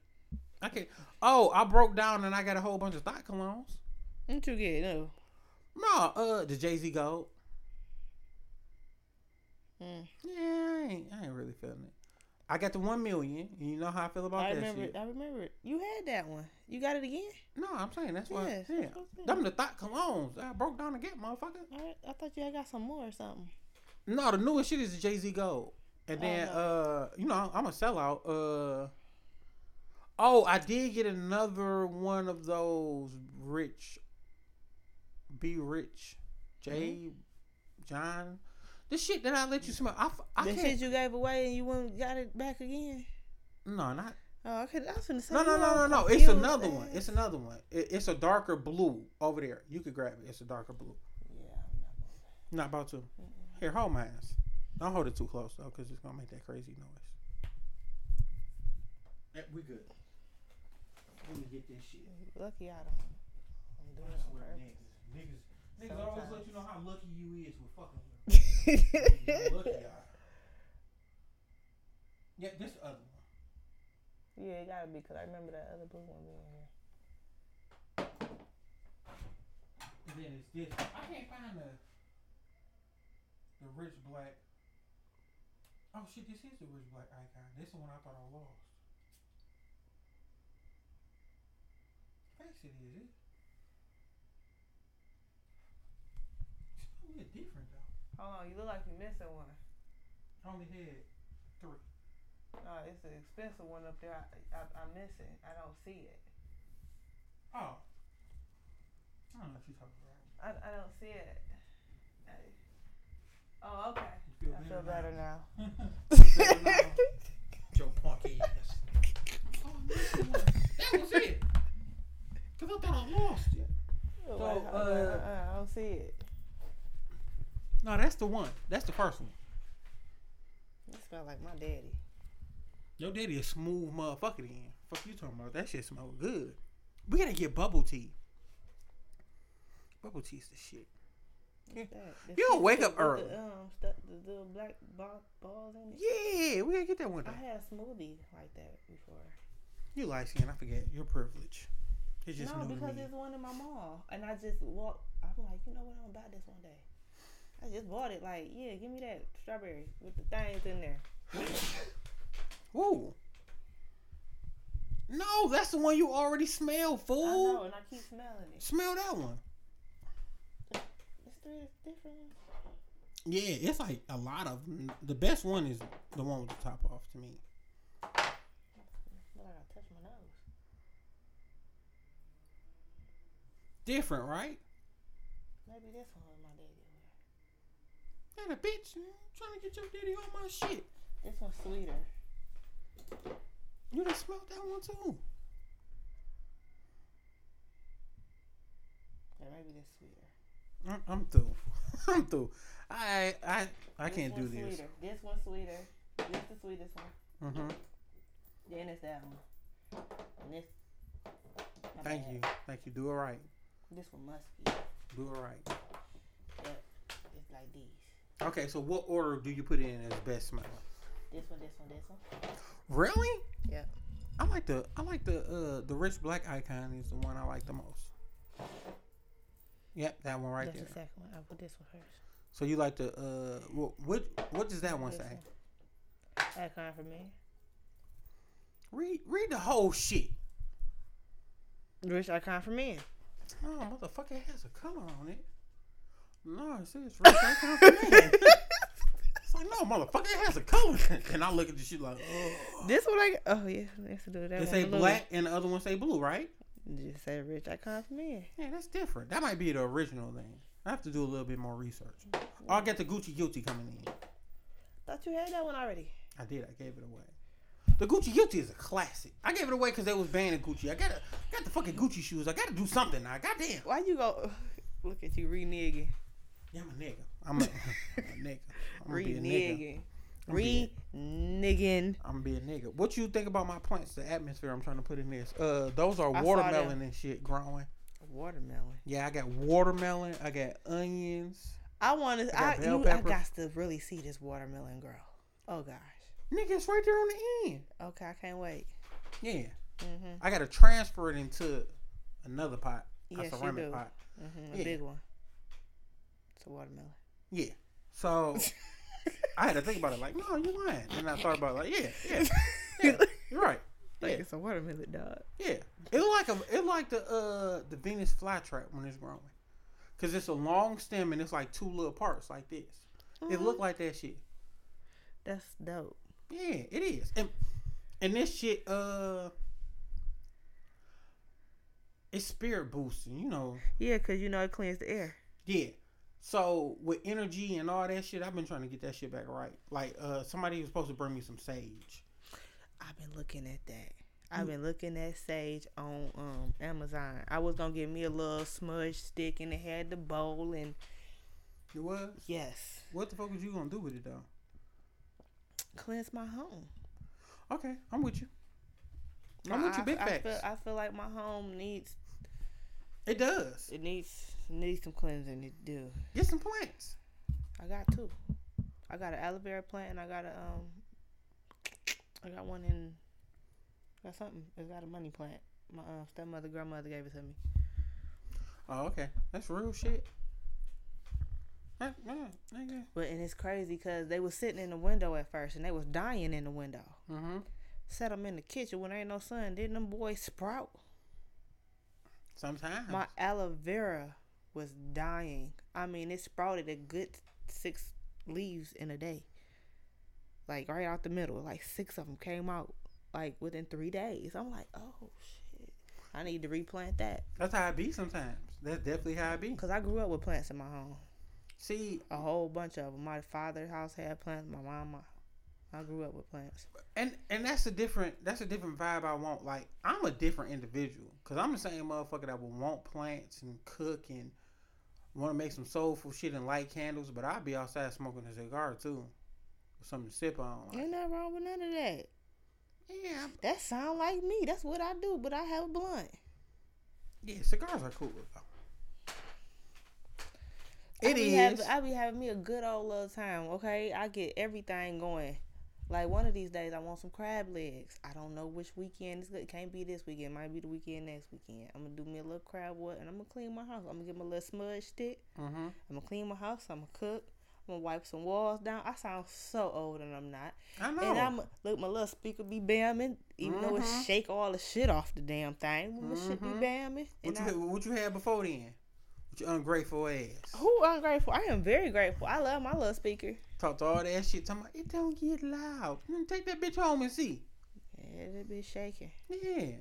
I can't Oh, I broke down and I got a whole bunch of thought colognes. What you get? No. No, uh the Jay Z gold. Mm. Yeah, I ain't I ain't really feeling it. I got the one million. and You know how I feel about I that remember. shit. I remember. it. You had that one. You got it again. No, I'm saying that's why. Yes, yeah, that's what I'm saying. them the thought colognes. I broke down to get motherfucker. Right. I thought you had got some more or something. No, the newest shit is Jay Z Gold. And Oh, then no. uh you know, I'm a sellout. Uh Oh, I did get another one of those rich be rich J John. The shit that I let you smell. I, I the shit you gave away and you went got it back again. no, not Oh, could. I was gonna say. no, no, no, no, no. It's another one. It's another one. It, it's a darker blue over there. You could grab it. It's a darker blue. Yeah, I'm not Not about to. Here, hold my ass. Don't hold it too close though, because it's gonna make that crazy noise. Yeah, we good. Let me get this shit. Lucky I don't. I'm doing I it on swear, purpose. niggas, niggas, niggas always let you know how lucky you is with fucking with. Lucky I. Yeah, this other one. yeah, it gotta be because I remember that other blue one being here. And then it's this. I can't find the the rich black. Oh shit! This is the rich black icon. This is the one I thought I lost. Face it is it. It's a little different though. Hold on, you look like you missing one. I only had three. No, it's an expensive one up there. I, I, I'm missing. I don't see it. Oh. I don't know what you're talking about. I, I don't see it. I- oh, okay. You feel I feel better now. Better now. Joe Punky ass. Oh, that's the one. That was it. Cause I thought I lost it. So, uh, uh, I don't see it. No, that's the one. That's the first one. It smell like my daddy. Your daddy a smooth motherfucker then. Fuck you talking about? That shit smell good. We gotta get bubble tea. Bubble tea's the shit. Yeah. You don't wake up the, early. um, stuff, the little black ball, balls in it. Yeah, we gotta get that one I had a smoothie like that before. You light skin, I forget. Your privilege. It's just no, because there's one in my mall, and I just walked. I'm like, you know what? I'm gonna buy this one day. I just bought it. Like, yeah, give me that strawberry with the things in there. Woo. No, that's the one you already smell, I know, and I keep smelling it. Smell that one. Three different. ones. Yeah, it's like a lot of 'em. The best one is the one with the top off to me. But I gotta touch my nose. Different, right? Maybe this one was my daddy. And a bitch man, trying to get your daddy on my shit. This one's sweeter. You done smelled that one too. Yeah, maybe this sweeter. I'm, I'm through. I'm through. I I I This can't do this. Sweeter. This one's sweeter. This the sweetest one. Mm hmm Then it's that one. And this. Thank bad. you. Thank you. Do it right. This one musky. Do it right. But it's like these. Okay, so what order do you put in as best smell? This one, this one, this one. Really? Yeah. I like the I like the uh the rich black icon is the one I like the most. Yep, that one right That's there. That's the second one. I put this one first. So you like the uh what what does that one This say? Icon for me. Read read the whole shit. Rich icon for men. No, motherfucker it has a color on it. No, it says rich icon for men. It's like no, motherfucker, it has a color. And I look at the shit like, oh. This one I oh yeah, let's do that. They one say blue. black and the other one say blue, right? Just say rich icon for men. Yeah, that's different. That might be the original thing. I have to do a little bit more research. Oh, I got the Gucci Guilty coming in. Thought you had that one already. I did. I gave it away. The Gucci Guilty is a classic. I gave it away because they was banning Gucci. I gotta got the fucking Gucci shoes. I gotta do something now. Goddamn. Why you go? Look at you reneging. Yeah, I'm a nigga. I'm a, I'm a nigga. I'm gonna be a nigga. Reneging. Reneging. I'm gonna be a nigga. What you think about my plants? The atmosphere I'm trying to put in this. Uh, those are I watermelon and shit growing. Watermelon. Yeah, I got watermelon. I got onions. I want to. I I, got you, I got to really see this watermelon grow. Oh gosh. Nigga, it's right there on the end. Okay, I can't wait. Yeah. Mhm. I gotta transfer it into another pot. A Yes, you ceramic do. pot. Mhm. A big one. It's a watermelon. Yeah. So I had to think about it like, no, you're lying. And I thought about it like, yeah, yeah. yeah you're right. Like Yeah, it's a watermelon, dog. yeah. It like a it like the uh the Venus flytrap when it's growing. Cause it's a long stem and it's like two little parts like this. It look like that shit. That's dope. Yeah, it is. And and this shit, uh it's spirit boosting, you know. Yeah, cause you know it cleans the air. Yeah. So with energy and all that shit, I've been trying to get that shit back right. Like uh somebody was supposed to bring me some sage. I've been looking at that. Mm. I've been looking at sage on um Amazon. I was gonna get me a little smudge stick and it had the bowl and It was? yes, What the fuck was you gonna do with it though? cleanse my home. Okay, I'm with you. I'm with you, big I, I feel, I feel like my home needs it does. it needs needs some cleansing to do. Get some plants. I got two. I got an aloe vera plant and I got a um. I got one in. Got something. It's got a money plant. My uh, stepmother, grandmother gave it to me. Oh, okay. That's real shit. That- yeah, nigga. But and it's crazy because they was sitting in the window at first and they was dying in the window. Mm-hmm. Set them in the kitchen when there ain't no sun. Didn't them boys sprout? Sometimes. My aloe vera was dying. I mean, it sprouted a good six leaves in a day. Like right out the middle, like six of them came out like within three days. I'm like, oh shit, I need to replant that That's how it be sometimes. That's definitely how it be. because I grew up with plants in my home. See, A whole bunch of them. My father's house had plants. My mama. I grew up with plants. and and that's a different that's a different vibe I want. Like I'm a different individual because I'm the same motherfucker that would want plants and cook and want to make some soulful shit and light candles. But I'll be outside smoking a cigar too, with something to sip on. Like, Ain't nothing wrong with none of that. yeah, I'm- That sound like me. That's what I do. But I have a blunt. yeah, cigars are cool though. I It be is. Having, I be having me a good old little time. Okay, I get everything going. Like one of these days, I want some crab legs. I don't know which weekend it's good. Can't be this weekend. Might be the weekend next weekend. I'm gonna do me a little crab wood, and I'm gonna clean my house. I'm gonna get my little smudge stick. mm-hmm. I'm gonna clean my house. I'm gonna cook. I'm gonna wipe some walls down. I sound so old, and I'm not. I know. And I'm look, my little speaker be bamming, even though it Mhm. shake all the shit off the damn thing. My shit be Mhm. bamming. what you I, what you had before then? With your ungrateful ass. who ungrateful? I am very grateful. I love my little speaker. Talk to all that shit. Talking about it don't get loud. Take that bitch home and see. Yeah, that bitch shaking. Yeah,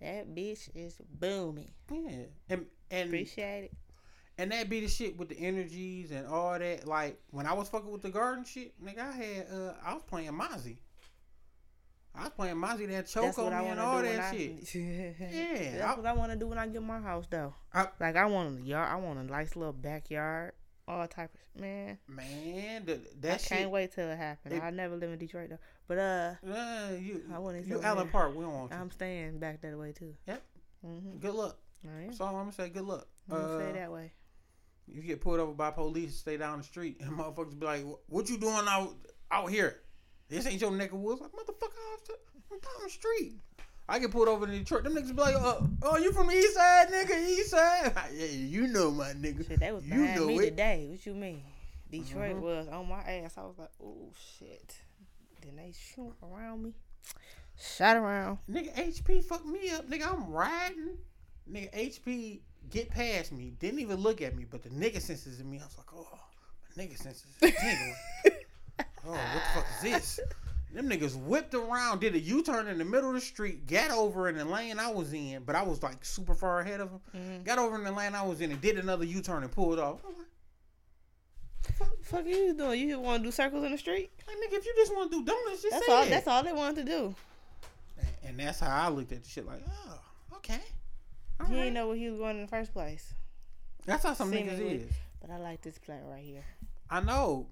That bitch is booming. yeah. And and Appreciate it. and that be the shit with the energies and all that. Like when I was fucking with the garden shit, nigga, I had uh I was playing Mozzy. I was playing Mozzy that choke on I me and all that when shit. I, Yeah, that's I- what I want to do when I get my house though. I- like I want a yard. I want a nice little backyard. All type of man. Man, the, I that shit. can't wait till it happens. I never live in Detroit though. But uh, Uh, you, I wanna you Allen. Park. We don't want you. I'm staying back that way too. Yep. Mhm. Good luck. I am. That's all I'm gonna say. Good luck. I'm Uh, stay that way. you get pulled over by police, stay down the street, and motherfuckers be like, "What you doing out out here? This ain't your neck of woods." Like, motherfucker, I'm down the street. I get pulled over in Detroit. Them niggas be like, uh, "Oh, you from the East Side, nigga? East Side? yeah, you know my nigga. Shit, they was you behind know me it. today. What you mean? Detroit Mhm. was on my ass. I was like, oh shit. Then they shoot around me. Shot around. Nigga, HP fucked me up. Nigga, I'm riding. Nigga, HP get past me. Didn't even look at me, but the nigga senses in me. I was like, oh, my nigga senses is tingling. oh, what the fuck is this? Them niggas whipped around, did a U turn in the middle of the street, got over in the lane I was in, but I was like super far ahead of them. Mhm. Got over in the lane I was in and did another U turn and pulled off. Fuck are you doing? You want to do circles in the street? Like nigga, if you just want to do donuts, just That's say all. it. That's all they wanted to do. And, and that's how I looked at the shit. Like, oh, okay. All He right. didn't know where he was going in the first place. That's how some niggas is. But I like this plant right here. I know.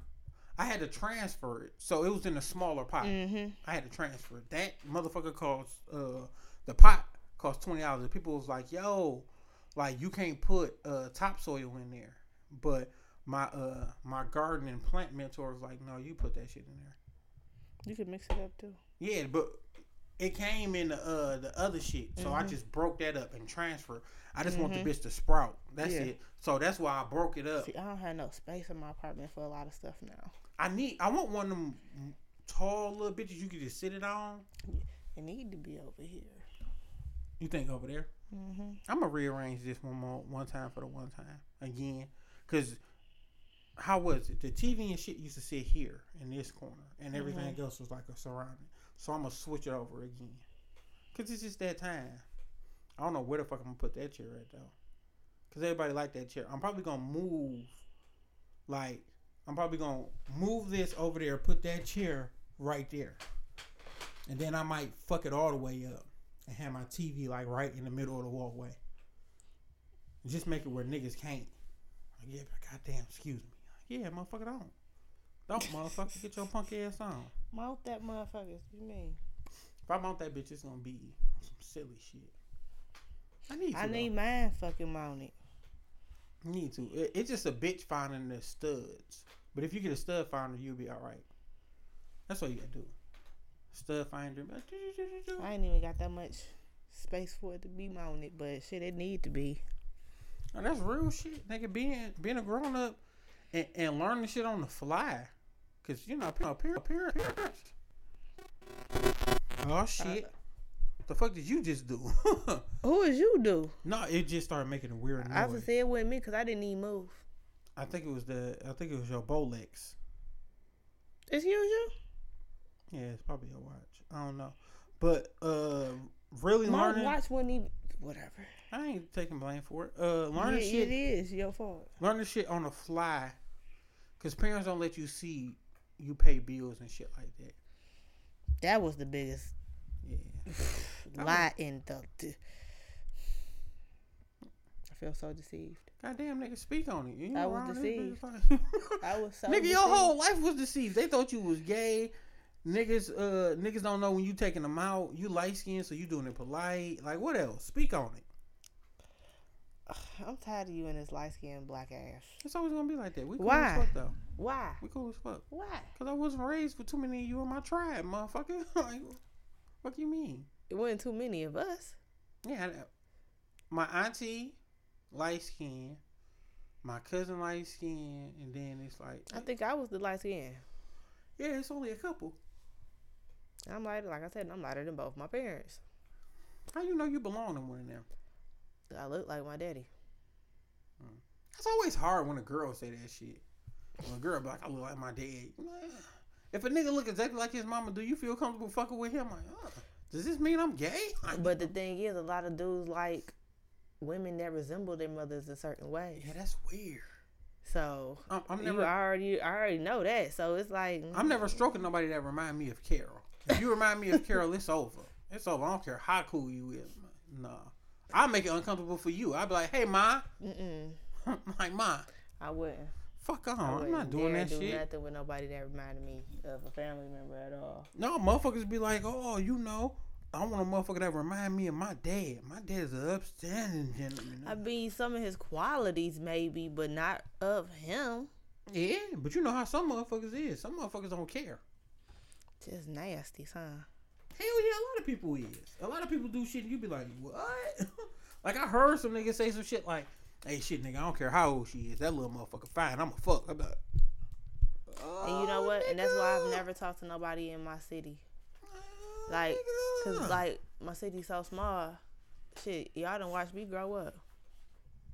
I had to transfer it, so it was in a smaller pot. Mm-hmm. I had to transfer it. That motherfucker cost uh the pot cost twenty dollars. People was like, "Yo, like you can't put uh topsoil in there." But my uh my garden and plant mentor was like, "No, you put that shit in there." You could mix it up too. Yeah, but it came in the uh the other shit, so I just broke that up and transferred. I just want the bitch to sprout. That's Yeah. it. So that's why I broke it up. See, I don't have no space in my apartment for a lot of stuff now. I need. I want one of them tall little bitches you can just sit it on. It need to be over here. You think over there? Mm-hmm. I'm gonna rearrange this one more one time for the one time again, cause how was it? The TV and shit used to sit here in this corner, and everything else was like a surrounding. So I'm gonna switch it over again, cause it's just that time. I don't know where the fuck I'm gonna put that chair at though, cause everybody like that chair. I'm probably gonna move, like I'm probably gonna move this over there, put that chair right there, and then I might fuck it all the way up and have my TV like right in the middle of the walkway. Just make it where niggas can't. Like, yeah, goddamn, excuse me. Yeah, motherfucker, don't. Don't, motherfucker, get your punk ass on. Mount that motherfucker. You mean? If I mount that bitch, it's gonna be some silly shit. I need. I need mine fucking mounted. Need to. It, it's just a bitch finding the studs. But if you get a stud finder, you'll be all right. That's all you gotta do. Stud finder. I ain't even got that much space for it to be mounted, but shit, it need to be. Now, that's real shit. Nigga, being being a grown up and, and learning shit on the fly. Cause you know, parents, parents. Oh shit! The fuck did you just do? Who is you do? no, it just started making a weird noise. I was say it wasn't me because I didn't even move. I think it was the. I think it was your Rolex. It's usual. Yeah, it's probably your watch. I don't know, but uh, really My learning. watch wasn't even. Whatever. I ain't taking blame for it. Uh, learning Yeah, shit. It is your fault. learning shit on the fly because parents don't let you see you pay bills and shit like that That was the biggest lie in the. the- I feel so deceived. goddamn nigga speak on it you I was deceived. like- I was so. nigga deceived. your whole life was deceived they thought you was gay niggas uh niggas don't know when you taking them out you light skinned so you doing it polite like what else speak on it I'm tired of you and this light skinned black ass. it's always gonna be like that we cool Why? as fuck though Why? we cool as fuck Why? because i wasn't raised for too many of you in my tribe motherfucker like what do you mean It wasn't too many of us. Yeah, my auntie, light skin, my cousin light skin, and then it's like, I think I was the light skin. yeah, it's only a couple. I'm lighter, like I said, I'm lighter than both my parents. How you know you belong to one of them? I look like my daddy. Hmm. It's always hard when a girl say that shit. When a girl be like, I look like my dad. If a nigga look exactly like his mama, do you feel comfortable fucking with him? Like, uh, does this mean I'm gay? Like, But the thing is, a lot of dudes like women that resemble their mothers in certain ways. yeah, that's weird. So I'm, I'm you already, I already know that. So it's like I'm never stroking nobody that remind me of Carol. If you remind me of Carol, it's over. It's over. I don't care how cool you is. Nah. I'll make it uncomfortable for you. I'll be like, hey, ma. Mm-mm, like, ma, I wouldn't. Fuck on. I I'm not doing that do shit. nothing with nobody that reminded me of a family member at all. No, motherfuckers be like, oh, you know, I want a motherfucker that remind me of my dad. My dad's an upstanding gentleman. I mean, some of his qualities maybe, but not of him. yeah, but you know how some motherfuckers is. Some motherfuckers don't care. Just nasty, huh? Hell yeah, a lot of people is. A lot of people do shit and you be like, what? like I heard some niggas say some shit like, hey shit nigga, I don't care how old she is. That little motherfucker fine. I'm a fuck. I'm like, And you know "Oh, what? And that's why I've never talked to nobody in my city. Oh, Like, cause like my city's so small. Shit, y'all done watch me grow up.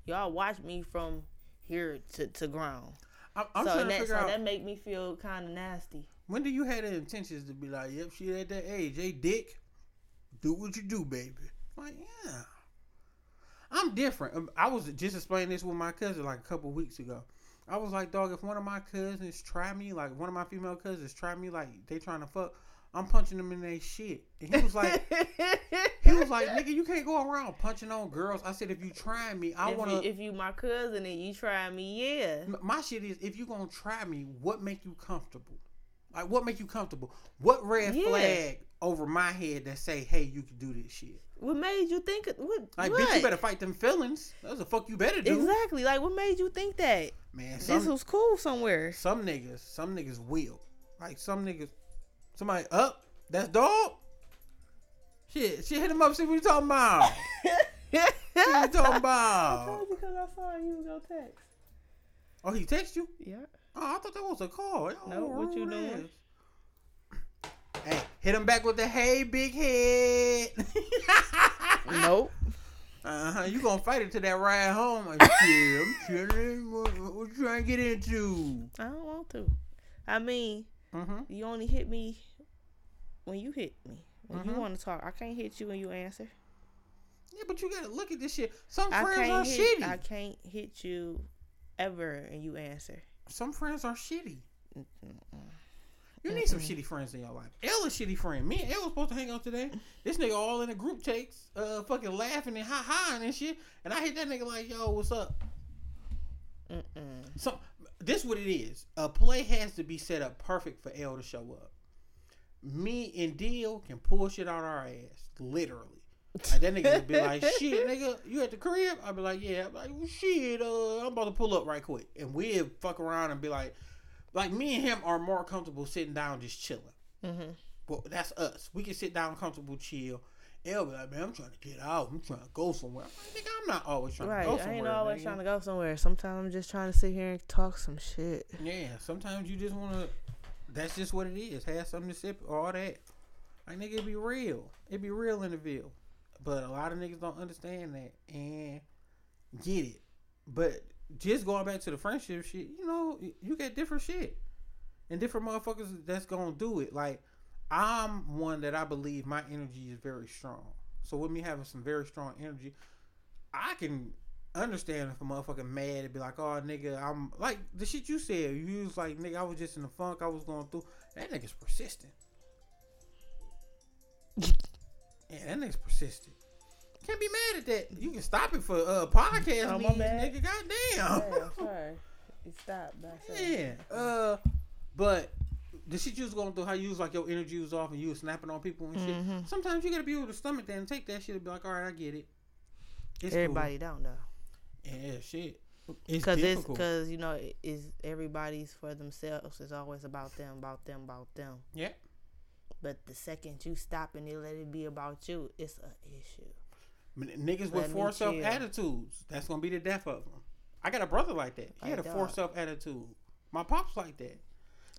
Y'all watch me from here to to ground. I'm, I'm so trying to that figure so out that make me feel kind of nasty. when do you have the intentions to be like, yep, she at that age, hey dick, do what you do, baby. Like, yeah. I'm different. Um, I was just explaining this with my cousin like a couple weeks ago. I was like, dog, if one of my cousins try me, like one of my female cousins try me, like they trying to fuck, I'm punching them in their shit. And he was like, he was like, nigga, you can't go around punching on girls. I said, if you try me, I want to. if you my cousin and you try me, yeah. My shit is, if you gonna try me, what make you comfortable? Like, what make you comfortable? What red Yeah. flag over my head that say, hey, you can do this shit? What made you think? What? Like, what? bitch, you better fight them feelings. That's the fuck you better do. Exactly. Like, what made you think that Man, this was cool somewhere? some niggas, some niggas will. Like, some niggas, somebody up, that's dog. Shit, shit, hit him up, see what you talking about. what you talking about? I told you because I saw you was gonna text. Oh, he text you? Yeah. Oh, I thought that was a call. No, what you doing? Ass. Hey, hit him back with the hey, big head. Nope. Uh huh. You gonna fight it to that ride home? Like, yeah, I'm chilling. What, what you trying to get into? I don't want to. I mean, Mm-hmm. you only hit me when you hit me. When you Mhm. want to talk, I can't hit you when you answer. Yeah, but you gotta look at this shit. Some I friends are can't hit. shitty. I can't hit you ever and you answer. Some friends are shitty. You need some shitty friends in your life. L a shitty friend. Me and was supposed to hang out today. This nigga all in the group takes, uh, fucking laughing and ha ha and shit. And I hit that nigga like, yo, what's up? Mm-mm. Some this what it is. A play has to be set up perfect for L to show up. Me and Deal can pull shit out our ass, literally. Like that nigga would be like, shit, nigga, you at the crib? I'd be like, yeah. I'm like, well, shit, uh, I'm about to pull up right quick. And we'd fuck around and be like, like me and him are more comfortable sitting down just chilling. Mm-hmm. Well, that's us. We can sit down comfortable, chill. L be like, man, I'm trying to get out. I'm trying to go somewhere. I'm like, nigga, I'm not always trying Right. to go somewhere. I ain't always nigga. trying to go somewhere. Sometimes I'm just trying to sit here and talk some shit. Yeah, sometimes you just want to. That's just what it is. Have something to sip, all that. Like nigga, it be real. It be real in the Ville. But a lot of niggas don't understand that and get it. But just going back to the friendship shit, you know, you get different shit and different motherfuckers that's gonna do it. Like I'm one that I believe my energy is very strong. So with me having some very strong energy, I can understand if a motherfucker mad and be like, oh nigga, I'm like the shit you said. You was like, nigga, I was just in the funk. I was going through. That nigga's persistent. Yeah, that nigga's persistent. Can't be mad at that. You can stop it for uh podcast Oh, bad. nigga. Goddamn. sorry. It stopped. Yeah. Uh, but the shit you was going through, how you was like your energy was off and you was snapping on people and shit. Mhm. Sometimes you gotta be able to stomach that and take that shit and be like, all right, I get it. It's cool. Everybody don't know. Yeah, shit. It's Because it's because you know it is everybody's for themselves. It's always about them, about them, about them. yeah. But the second you stop and you let it be about you, it's an issue. Niggas Let with four self chill. attitudes. That's gonna be the death of them. I got a brother like that. He Like had a four self attitude. My pops like that.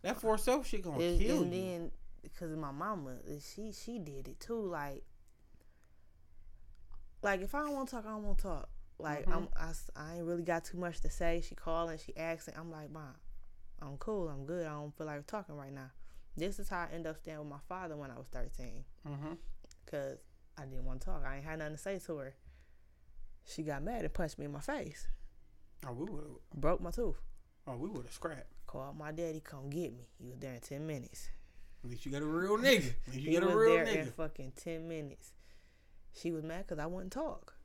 That four self shit gonna It- kill and you. then because of my mama, she she did it too. Like, like if I don't want to talk, I don't want to talk. Like Mhm. I'm, I, I ain't really got too much to say. She calling, she asking. I'm like, mom, I'm cool. I'm good. I don't feel like talking right now. This is how I end up staying with my father when I was 13. mm-hmm. Cause I didn't want to talk. I ain't had nothing to say to her. She got mad and punched me in my face. Oh, we would. Have broke my tooth. Oh, we would have scrapped. Called my daddy, come get me. He was there in ten minutes. At least you got a real nigga. At least you he got a real there in fucking ten minutes. She was mad because I wouldn't talk.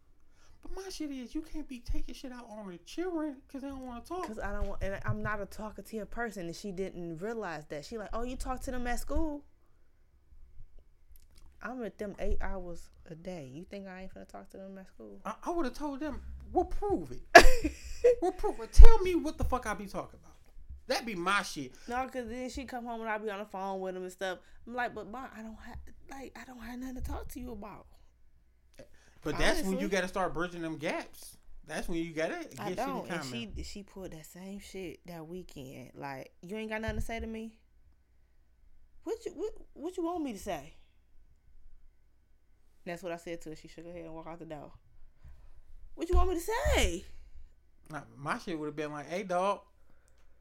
But my shit is, you can't be taking shit out on the children because they don't want to talk. Cause I don't want, and I'm not a talkative person, and she didn't realize that. She like, oh, you talk to them at school. I'm at them eight hours a day. You think I ain't gonna talk to them at school? I, I would have told them, we'll prove it. we'll prove it. Tell me what the fuck I be talking about. That be my shit. No, cause then she come home and I be on the phone with him and stuff. I'm like, but mom, I don't have like I don't have nothing to talk to you about. But that's when you got to start bridging them gaps. That's when you got to get I don't. in And she she pulled that same shit that weekend. Like, you ain't got nothing to say to me. What you what, what you want me to say? That's what I said to her. She shook her head and walked out the door. What you want me to say? My shit would have been like, hey, dog,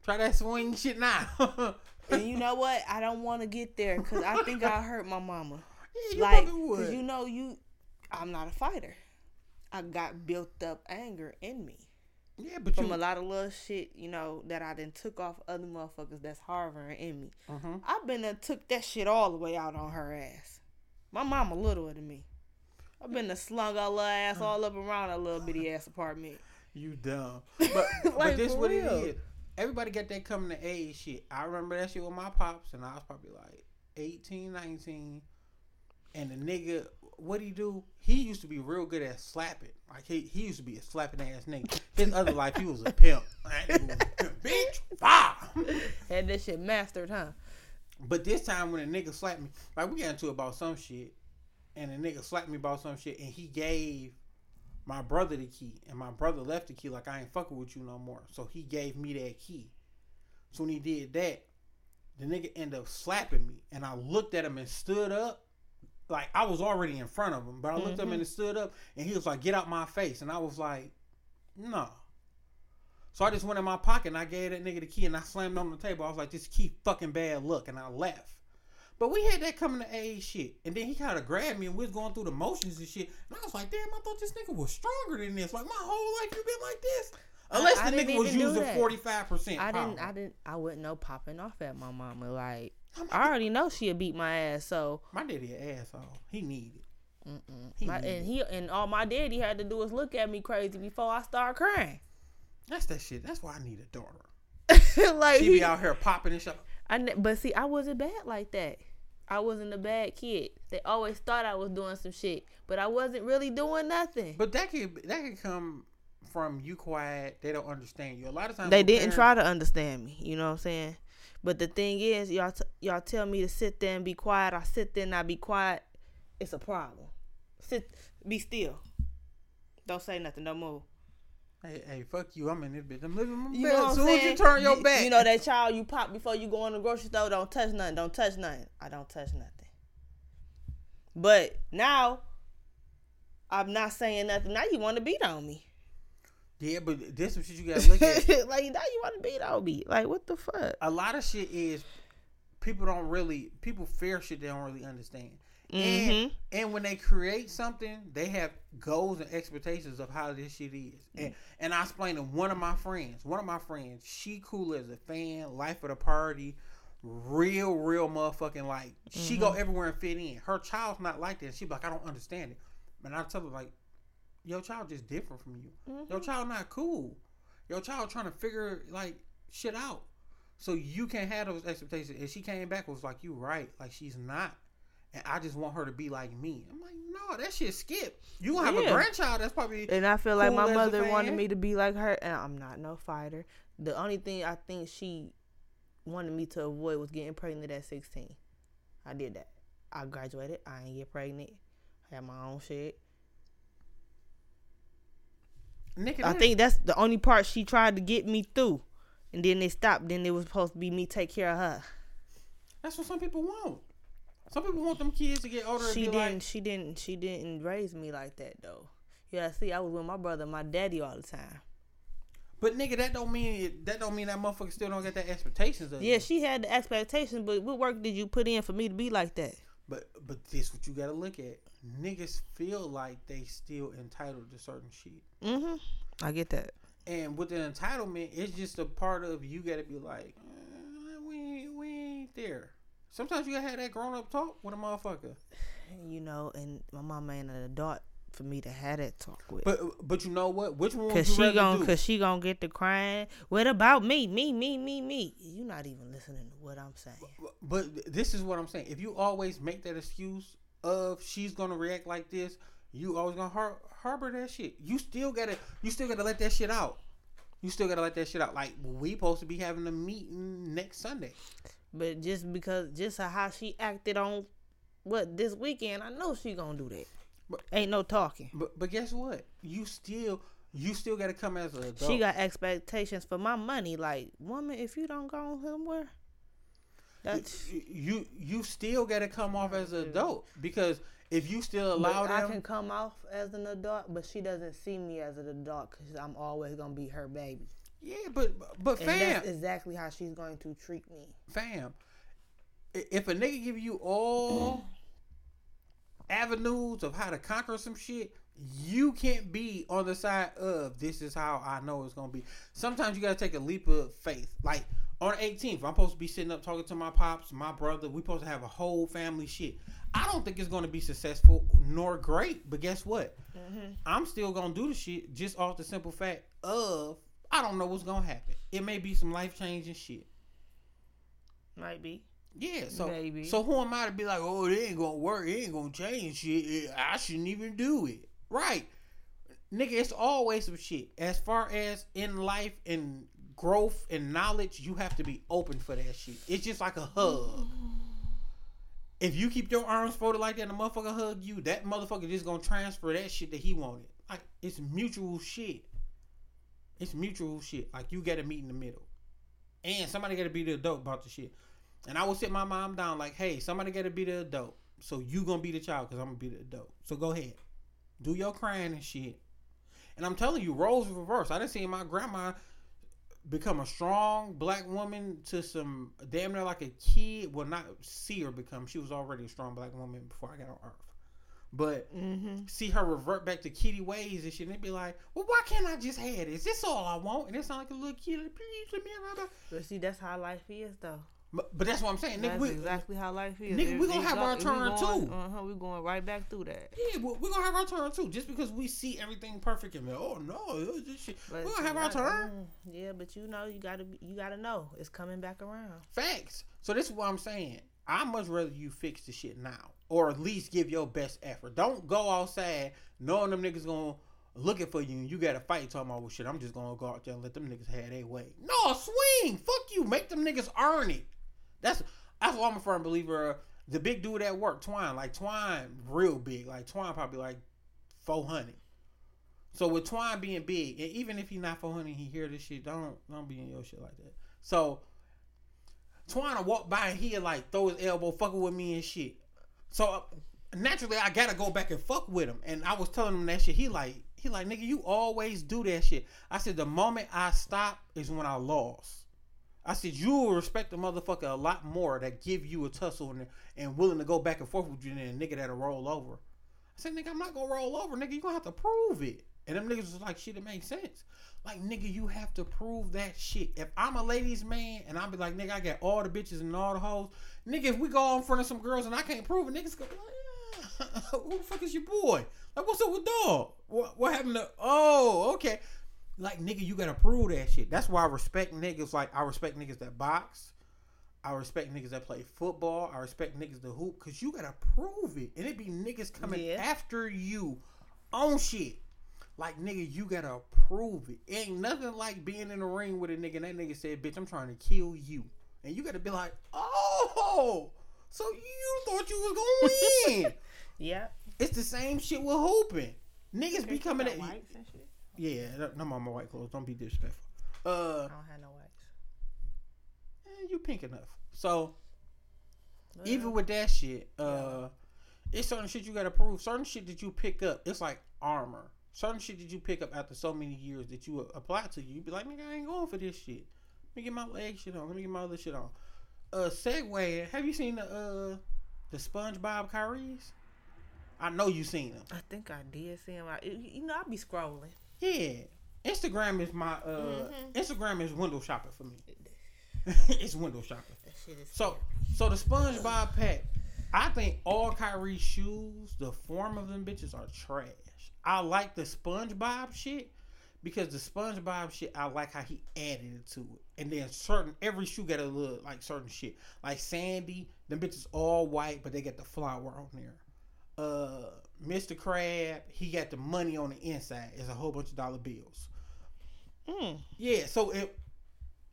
try that swing shit now. And you know what? I don't want to get there because I think I hurt my mama. yeah, you like, probably would. cause you know you, I'm not a fighter. I got built up anger in me. Yeah, but from you. a lot of little shit, you know, that I then took off other motherfuckers that's harboring in me. Mhm. I've been done took that shit all the way out on her ass. My mama littler than me. I've been done slung her little ass all up around her little bitty ass apartment. You dumb. But but this what real. it is. Everybody got that coming to age shit. I remember that shit with my pops, and I was probably like 18, 19. And the nigga, what he do? He used to be real good at slapping. Like he, he used to be a slapping ass nigga. His other life, he was a pimp. That nigga was a pimp. Bitch, bah. Had that shit mastered, huh? But this time when a nigga slapped me, like we got into about some shit, and a nigga slapped me about some shit, and he gave my brother the key, and my brother left the key like I ain't fucking with you no more. So he gave me that key. So when he did that, the nigga ended up slapping me, and I looked at him and stood up. Like I was already in front of him, but I looked at him mm-hmm. and stood up, and he was like, "Get out my face," and I was like, "No." So I just went in my pocket and I gave that nigga the key and I slammed it on the table. I was like, this key fucking bad luck. And I left. But we had that coming to age shit. And then he kind of grabbed me and we was going through the motions and shit. And I was like, damn, I thought this nigga was stronger than this. Like, my whole life you been like this. Unless I the didn't nigga was using 45% I didn't. I didn't, I wouldn't know popping off at my mama. Like, I already know she'd beat my ass. So, My daddy an asshole. He needed. mm-mm. He my, needed. and he and all my daddy had to do was look at me crazy before I start crying. That's that shit. That's why I need a daughter. like, She he, be out here popping and shit. I, ne- but see, I wasn't bad like that. I wasn't a bad kid. They always thought I was doing some shit, but I wasn't really doing nothing. But that could that could come from you quiet. They don't understand you. A lot of times they didn't parents- try to understand me. You know what I'm saying? But the thing is, y'all t- y'all tell me to sit there and be quiet. I sit there and I be quiet. It's a problem. Sit, be still. Don't say nothing. Don't move. Hey, hey, fuck you! I'm in this bitch. I'm living my You know As soon as you turn your back, You know that child you pop before you go in the grocery store. Don't touch nothing. Don't touch nothing. I don't touch nothing. But now, I'm not saying nothing. Now you want to beat on me. Yeah, but this some shit you gotta look at. like now you want to beat on me. Like what the fuck? A lot of shit is people don't really people fear shit they don't really understand. Mhm. And and when they create something, they have goals and expectations of how this shit is. And and I explained to one of my friends, one of my friends, she cool as a fan, life of the party, real, real motherfucking like she go everywhere and fit in. Her child's not like that. She be like, I don't understand it. And I tell her like, your child just different from you. Your child not cool. Your child trying to figure like shit out. So you can't have those expectations. And she came back was like, You right. Like she's not. And I just want her to be like me. I'm like, no, that shit skip. You gonna have Yeah. a grandchild that's probably And I feel like cool my mother wanted me to be like her, and I'm not no fighter. The only thing I think she wanted me to avoid was getting pregnant at 16. I did that. I graduated. I ain't get pregnant. I had my own shit. Nigga, I think that's the only part she tried to get me through. And then they stopped. Then it was supposed to be me take care of her. that's what some people want. Some people want them kids to get older She and be didn't. like, she didn't. She didn't raise me like that though. Yeah, see, I was with my brother, my daddy all the time. but nigga, that don't mean it, that don't mean that motherfucker still don't get that expectations of Yeah, you. she had the expectations, but what work did you put in for me to be like that? But but this what you gotta look at. Niggas feel like they still entitled to certain shit. Mm-hmm. I get that. And with the entitlement, it's just a part of you gotta be like, uh, we we ain't there. Sometimes you gotta have that grown up talk with a motherfucker. You know, and my mama ain't an adult for me to have that talk with. But but you know what? Which one Cause she rather gon' do? cause she gonna get the crying. What about me? Me, me, me, me. You not even listening to what I'm saying. But this is what I'm saying. If you always make that excuse of she's gonna react like this, you always gonna har- harbor that shit. You still gotta, you still gotta let that shit out. You still gotta let that shit out. Like we supposed to be having a meeting next Sunday. But just because just how she acted on what this weekend, I know she gonna do that. But- Ain't no talking. But but guess what? You still you still gotta come as an adult. She got expectations for my money. Like, woman, if you don't go somewhere, that's you you still gotta come off as an adult because if you still allow But I can come off as an adult, but she doesn't see me as an adult because I'm always gonna be her baby. Yeah. But but And fam, that's exactly how she's going to treat me. fam, if a nigga give you all avenues of how to conquer some shit, You can't be on the side of this is how I know it's gonna be. Sometimes you gotta take a leap of faith. Like on the 18th, I'm supposed to be sitting up talking to my pops, my brother. We supposed to have a whole family shit. I don't think it's gonna be successful nor great, but guess what? Mm-hmm. I'm still gonna do the shit just off the simple fact of I don't know what's gonna happen. It may be some life changing shit. Might be. Yeah, so Maybe. so who am I to be like, oh, it ain't gonna work, it ain't gonna change shit. I shouldn't even do it. Right, nigga, it's always some shit. As far as in life and growth and knowledge, you have to be open for that shit. It's just like a hug. If you keep your arms folded like that and the motherfucker hug you, that motherfucker just gonna transfer that shit that he wanted. Like it's mutual shit. It's mutual shit. Like you gotta meet in the middle. And somebody gotta be the adult about the shit. And I will sit my mom down like, hey, somebody gotta be the adult. So you gonna be the child because I'm gonna be the adult. So go ahead. Do your crying and shit. And I'm telling you, roles reverse. I didn't see my grandma become a strong black woman to some damn near like a kid. Well, not see her become. She was already a strong black woman before I got on Earth. But Mm-hmm. see her revert back to kitty ways and shit, and be like, "Well, why can't I just have this? This all I want." And it sound like a little kid. like, Please let me have it." But see, that's how life is, though. But, but that's what I'm saying, nigga. That's We, exactly how life is. Nigga, we gonna have our turn, too. Uh huh. We going right back through that. Yeah, well, we're gonna have our turn too. Just because we see everything perfect and oh no, this shit, But we're gonna have our turn. mm, Yeah, but you know, you gotta, you gotta know it's coming back around. Facts. So this is what I'm saying. I much rather you fix the shit now, or at least give your best effort. Don't go outside knowing them niggas gonna looking for you and you gotta fight talking about well shit. I'm just gonna go out there and let them niggas have their way. No, swing. Fuck you. Make them niggas earn it. That's that's why I'm a firm believer. The big dude at work, Twine, like Twine, real big. Like Twine, probably like four hundred. So with Twine being big, and even if he not four hundred, he hear this shit. Don't don't be in your shit like that. So Twine will walk by and he'll like throw his elbow fucking with me and shit. So uh, naturally, I gotta go back and fuck with him. And I was telling him that shit. He like he like nigga, you always do that shit. I said the moment I stop is when I lost. I said you will respect the motherfucker a lot more that give you a tussle and, and willing to go back and forth with you than a nigga that'll roll over. I said, nigga, I'm not gonna roll over, nigga. You gonna have to prove it. And them niggas was like, shit, it makes sense. Like, nigga, you have to prove that shit. If I'm a ladies' man and I be like, nigga, I got all the bitches and all the hoes, nigga, if we go out in front of some girls and I can't prove it, niggas go, like, yeah. who the fuck is your boy? Like, what's up with dog? What, what happened to? Oh, okay. Like, nigga, you gotta prove that shit. That's why I respect niggas. Like, I respect niggas that box. I respect niggas that play football. I respect niggas that hoop because you gotta prove it. And it be niggas coming Yeah. after you on shit. Like nigga, you gotta prove it. Ain't nothing like being in the ring with a nigga and that nigga said, bitch, I'm trying to kill you. And you gotta be like, oh, so you thought you was gonna win. Yeah. it's the same shit with hooping. Niggas be coming at whites and shit. Yeah, no more my white clothes. Don't be disrespectful. Uh, I don't have no whites. eh, you pink enough. So Well, even with that shit, uh, it's certain shit you gotta prove. Certain shit that you pick up, it's like armor. Certain shit that you pick up after so many years that you apply to you, you be like, nigga, I ain't going for this shit. Let me get my leg shit on. Let me get my other shit on. Uh, segue. Have you seen the uh the SpongeBob Kyries? I know you seen them. I think I did see him. I, you know, I be scrolling. Yeah. Instagram is my uh Mhm. Instagram is window shopping for me. it's window shopping. That shit is So so the SpongeBob pack, I think all Kyrie shoes, the form of them bitches are trash. I like the SpongeBob shit because the SpongeBob shit, I like how he added it to it. And then certain every shoe got a little like certain shit. Like Sandy, them bitches all white, but they got the flower on there. Uh Mr. Crab, he got the money on the inside. It's a whole bunch of dollar bills. Mm. Yeah, so it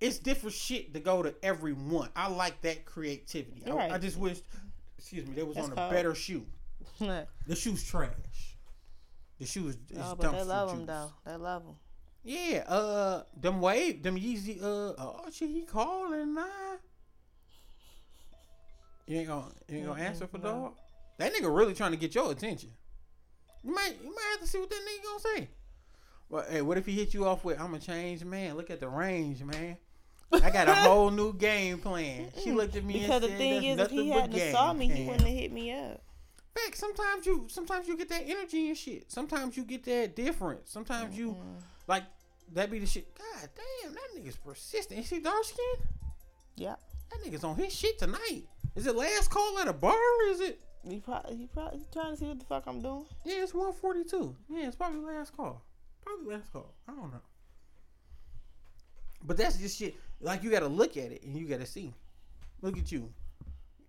it's different shit to go to every one. I like that creativity. I, I just wish, excuse me, they was That's on a cold. better shoe. The shoe's trash. The shoe is, is but they love him though. They love him. Yeah, uh, them wave, them Yeezy, uh, oh shit, he calling now. You ain't gonna, you ain't gonna answer for no. dog. That nigga really trying to get your attention. You might, you might have to see what that nigga gonna say. Well, hey, what if he hit you off with, "I'm a changed man. Look at the range, man. I got a whole new game plan." She looked at me Because and the thing "That's is, if he hadn't saw me, he wouldn't have hit me up. Fact, sometimes you sometimes you get that energy and shit. Sometimes you get that different. Sometimes you mm-hmm. like that be the shit. God damn, that nigga's persistent. Is he dark skinned? Yeah. That nigga's on his shit tonight. Is it last call at a bar or is it? You probably, you probably trying to see what the fuck I'm doing. Yeah, it's 142. Yeah, it's probably last call. Probably last call. I don't know. But that's just shit. Like you gotta look at it and you gotta see. Look at you.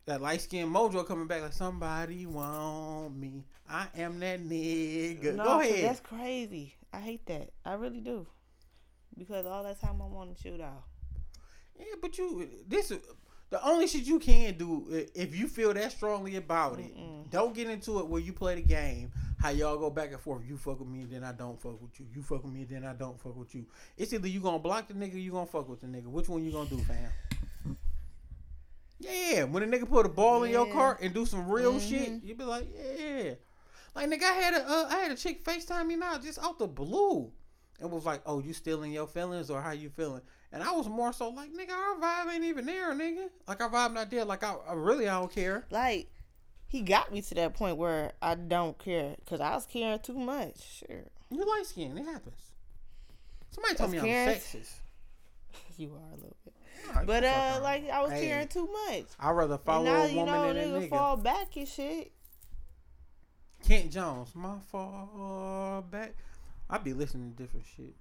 That light skinned mojo coming back like somebody want me. I am that nigga. No, Go ahead. That's crazy. I hate that. I really do. Because all that time I'm on to shoot out. Yeah, but you this is the only shit you can do if you feel that strongly about it. Don't get into it where you play the game. How y'all go back and forth. You fuck with me, then I don't fuck with you. You fuck with me, then I don't fuck with you. It's either you gonna block the nigga, or you gonna fuck with the nigga. Which one you gonna do, fam? Yeah, when a nigga put a ball in your cart and do some real shit, you be like, yeah. Like nigga, I had a uh, I had a chick Facetime me now just out the blue, and was like, oh, you still in your feelings or how you feeling? And I was more so like, nigga, our vibe ain't even there, nigga. Like our vibe not there. Like I, I really I don't care. Like, he got me to that point where I don't care. Because I was caring too much. Sure. You light skin, it happens. Somebody told me I'm sexist. You are a little bit. But, uh, like, I was Hey, caring too much. I'd rather And follow now, a you woman know, than a nigga nigga. fall back and shit. Kent Jones, my fall back. I'd be listening to different shit.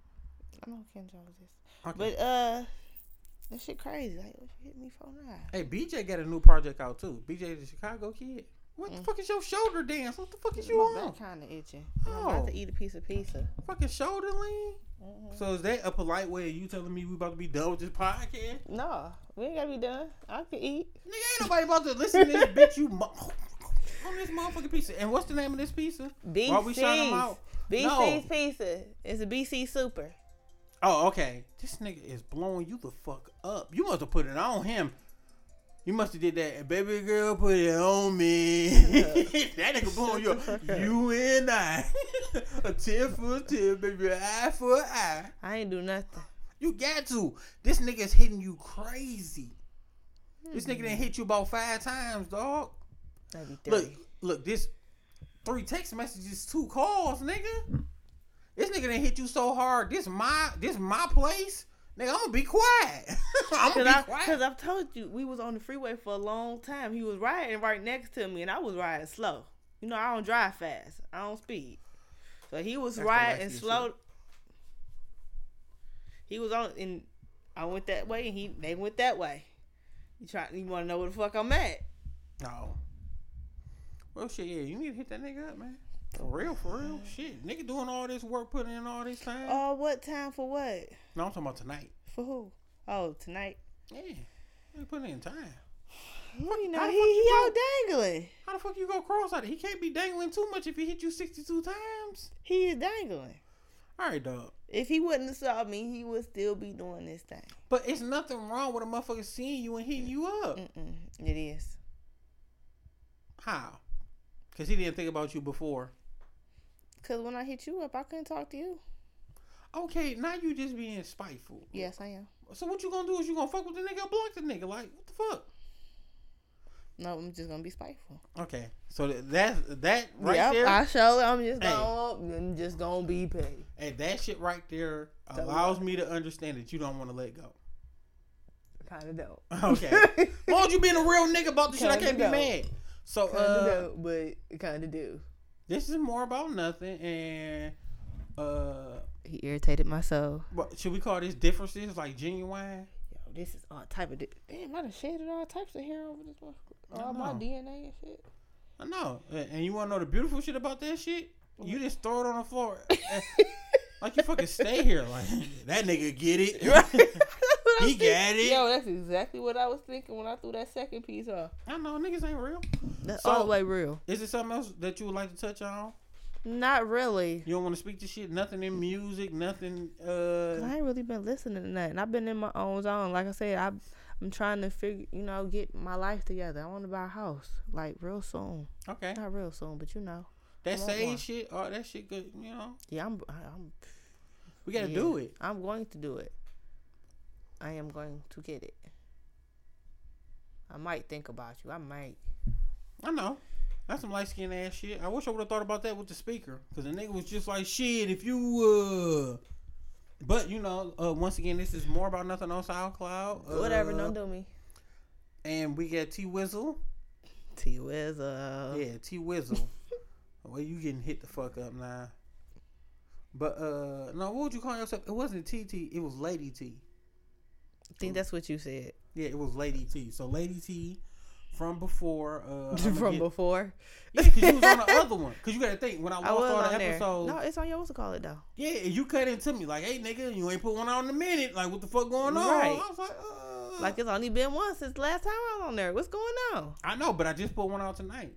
I know Kent Jones is. Okay. But, uh, that shit crazy. Like, what you hit me for now? Hey, BJ got a new project out too. BJ the Chicago kid. What Mm. the fuck is your shoulder dance? What the fuck is you My on? kind of itching. I'm about Oh. to eat a piece of pizza. Fucking shoulder lean? Mm-hmm. So is that a polite way of you telling me we about to be done with this podcast? No, we ain't gotta be done. I can eat. Nigga, ain't nobody about to listen to this bitch you mo- on this motherfucking pizza. And what's the name of this pizza? Why we shout 'em BC's. out? BC's No. pizza. It's a BC Super. Oh, okay. This nigga is blowing you the fuck up. You must have put it on him. You must have did that. Baby girl, put it on me. that nigga blowing you up. You and I. a 10 for a 10, baby. Eye for an eye. I ain't do nothing. You got to. This nigga is hitting you crazy. This nigga didn't hit you about five times, dog. Look, look, this three text messages, two calls, nigga. This nigga didn't hit you so hard. This my this my place. Nigga, I'm gonna be quiet. I'm gonna I, be quiet. Cause I've told you we was on the freeway for a long time. He was riding right next to me, and I was riding slow. You know I don't drive fast. I don't speed. So he was That's riding slow. He was on, and I went that way, and he they went that way. You try? You want to know where the fuck I'm at? No. Well, shit, yeah, you need to hit that nigga up, man. For real, for real. Shit, nigga doing all this work, putting in all this time. Oh, what time for what? No, I'm talking about tonight. For who? Oh, tonight. Yeah, nigga putting in time. Well, you know how he, he out dangling. How the fuck you go cross out? He can't be dangling too much if he hit you 62 times. He is dangling. All right, dog. If he wouldn't have saw me, he would still be doing this thing. But it's nothing wrong with a motherfucker seeing you and hitting you up. Mm-mm, it is. How? Because he didn't think about you before. Cause when I hit you up, I couldn't talk to you. Okay, now you just being spiteful. Yes, I am. So what you gonna do is you gonna fuck with the nigga block the nigga? Like, what the fuck? No, I'm just gonna be spiteful. Okay, so th- that that right yep, there, I show. I'm just Hey. gonna, I'm just gonna be petty. and that shit right there Don't allows me to understand that you don't want to let go. Kind of dope. Okay, long as you being a real nigga about the shit, I can't be mad. So Kind of uh, dope, but kind of do. this is more about nothing, and uh, He irritated my soul. what should we call this differences like genuine? Yo, this is all type of di- damn. I done shedded all types of hair over this one. All my. DNA and shit. I know, and you want to know the beautiful shit about that shit? You just throw it on the floor. Like you fucking stay here, like that nigga get it. he got it. Yo, that's exactly what I was thinking when I threw that second piece off. I know niggas ain't real. That's So- all the way real. Is there something else that you would like to touch on? Not really. You don't want to speak to shit. Nothing in music. Nothing. Uh, I ain't really been listening to nothing. I've been in my own zone. Like I said, I, I'm trying to figure, you know, get my life together. I want to buy a house, like real soon. Okay. Not real soon, but you know. That I want sage one. shit. Oh, that shit good. You know. Yeah, I'm. I- I'm. We gotta yeah, do it. I'm going to do it. I am going to get it. I might think about you. I might. I know. That's some light skin ass shit. I wish I would have thought about that with the speaker, cause the nigga was just like, shit, if you. uh But you know, uh once again, this is more about nothing on SoundCloud. Uh, Whatever, don't do me. And we got T Wizzle. T Wizzo. Yeah, T Wizzle. well, you getting hit the fuck up now. But uh no, what would you call yourself? It wasn't TT, it was Lady T. I think that's what you said Yeah, it was Lady T. So Lady T from before uh from get- before. Yeah, because you was on the other one. Because you got to think, when I watched was all the on there. episodes, No, it's on your what's it call it though. yeah, you cut into me like, hey, nigga, you ain't put one on in a minute. Like, what the fuck going on? Right. I was like, uh. Like it's only been one since last time I was on there. What's going on? I know, but I just put one out tonight.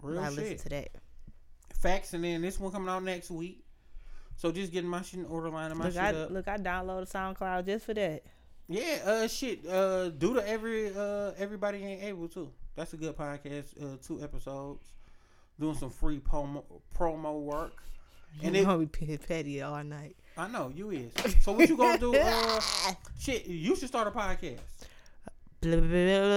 Real I listen shit. to that. Facts, and then this one coming out next week. So just getting my shit in order, lining my Look, shit I up. look, I downloaded SoundCloud just for that. Yeah, uh, shit. Uh, due to every uh, everybody ain't able to. That's a good podcast. Uh, two episodes, doing some free promo promo work. And And it, gonna be petty all night. I know you is. So what you gonna do? Uh, shit, you should start a podcast. Blah, blah, blah, blah,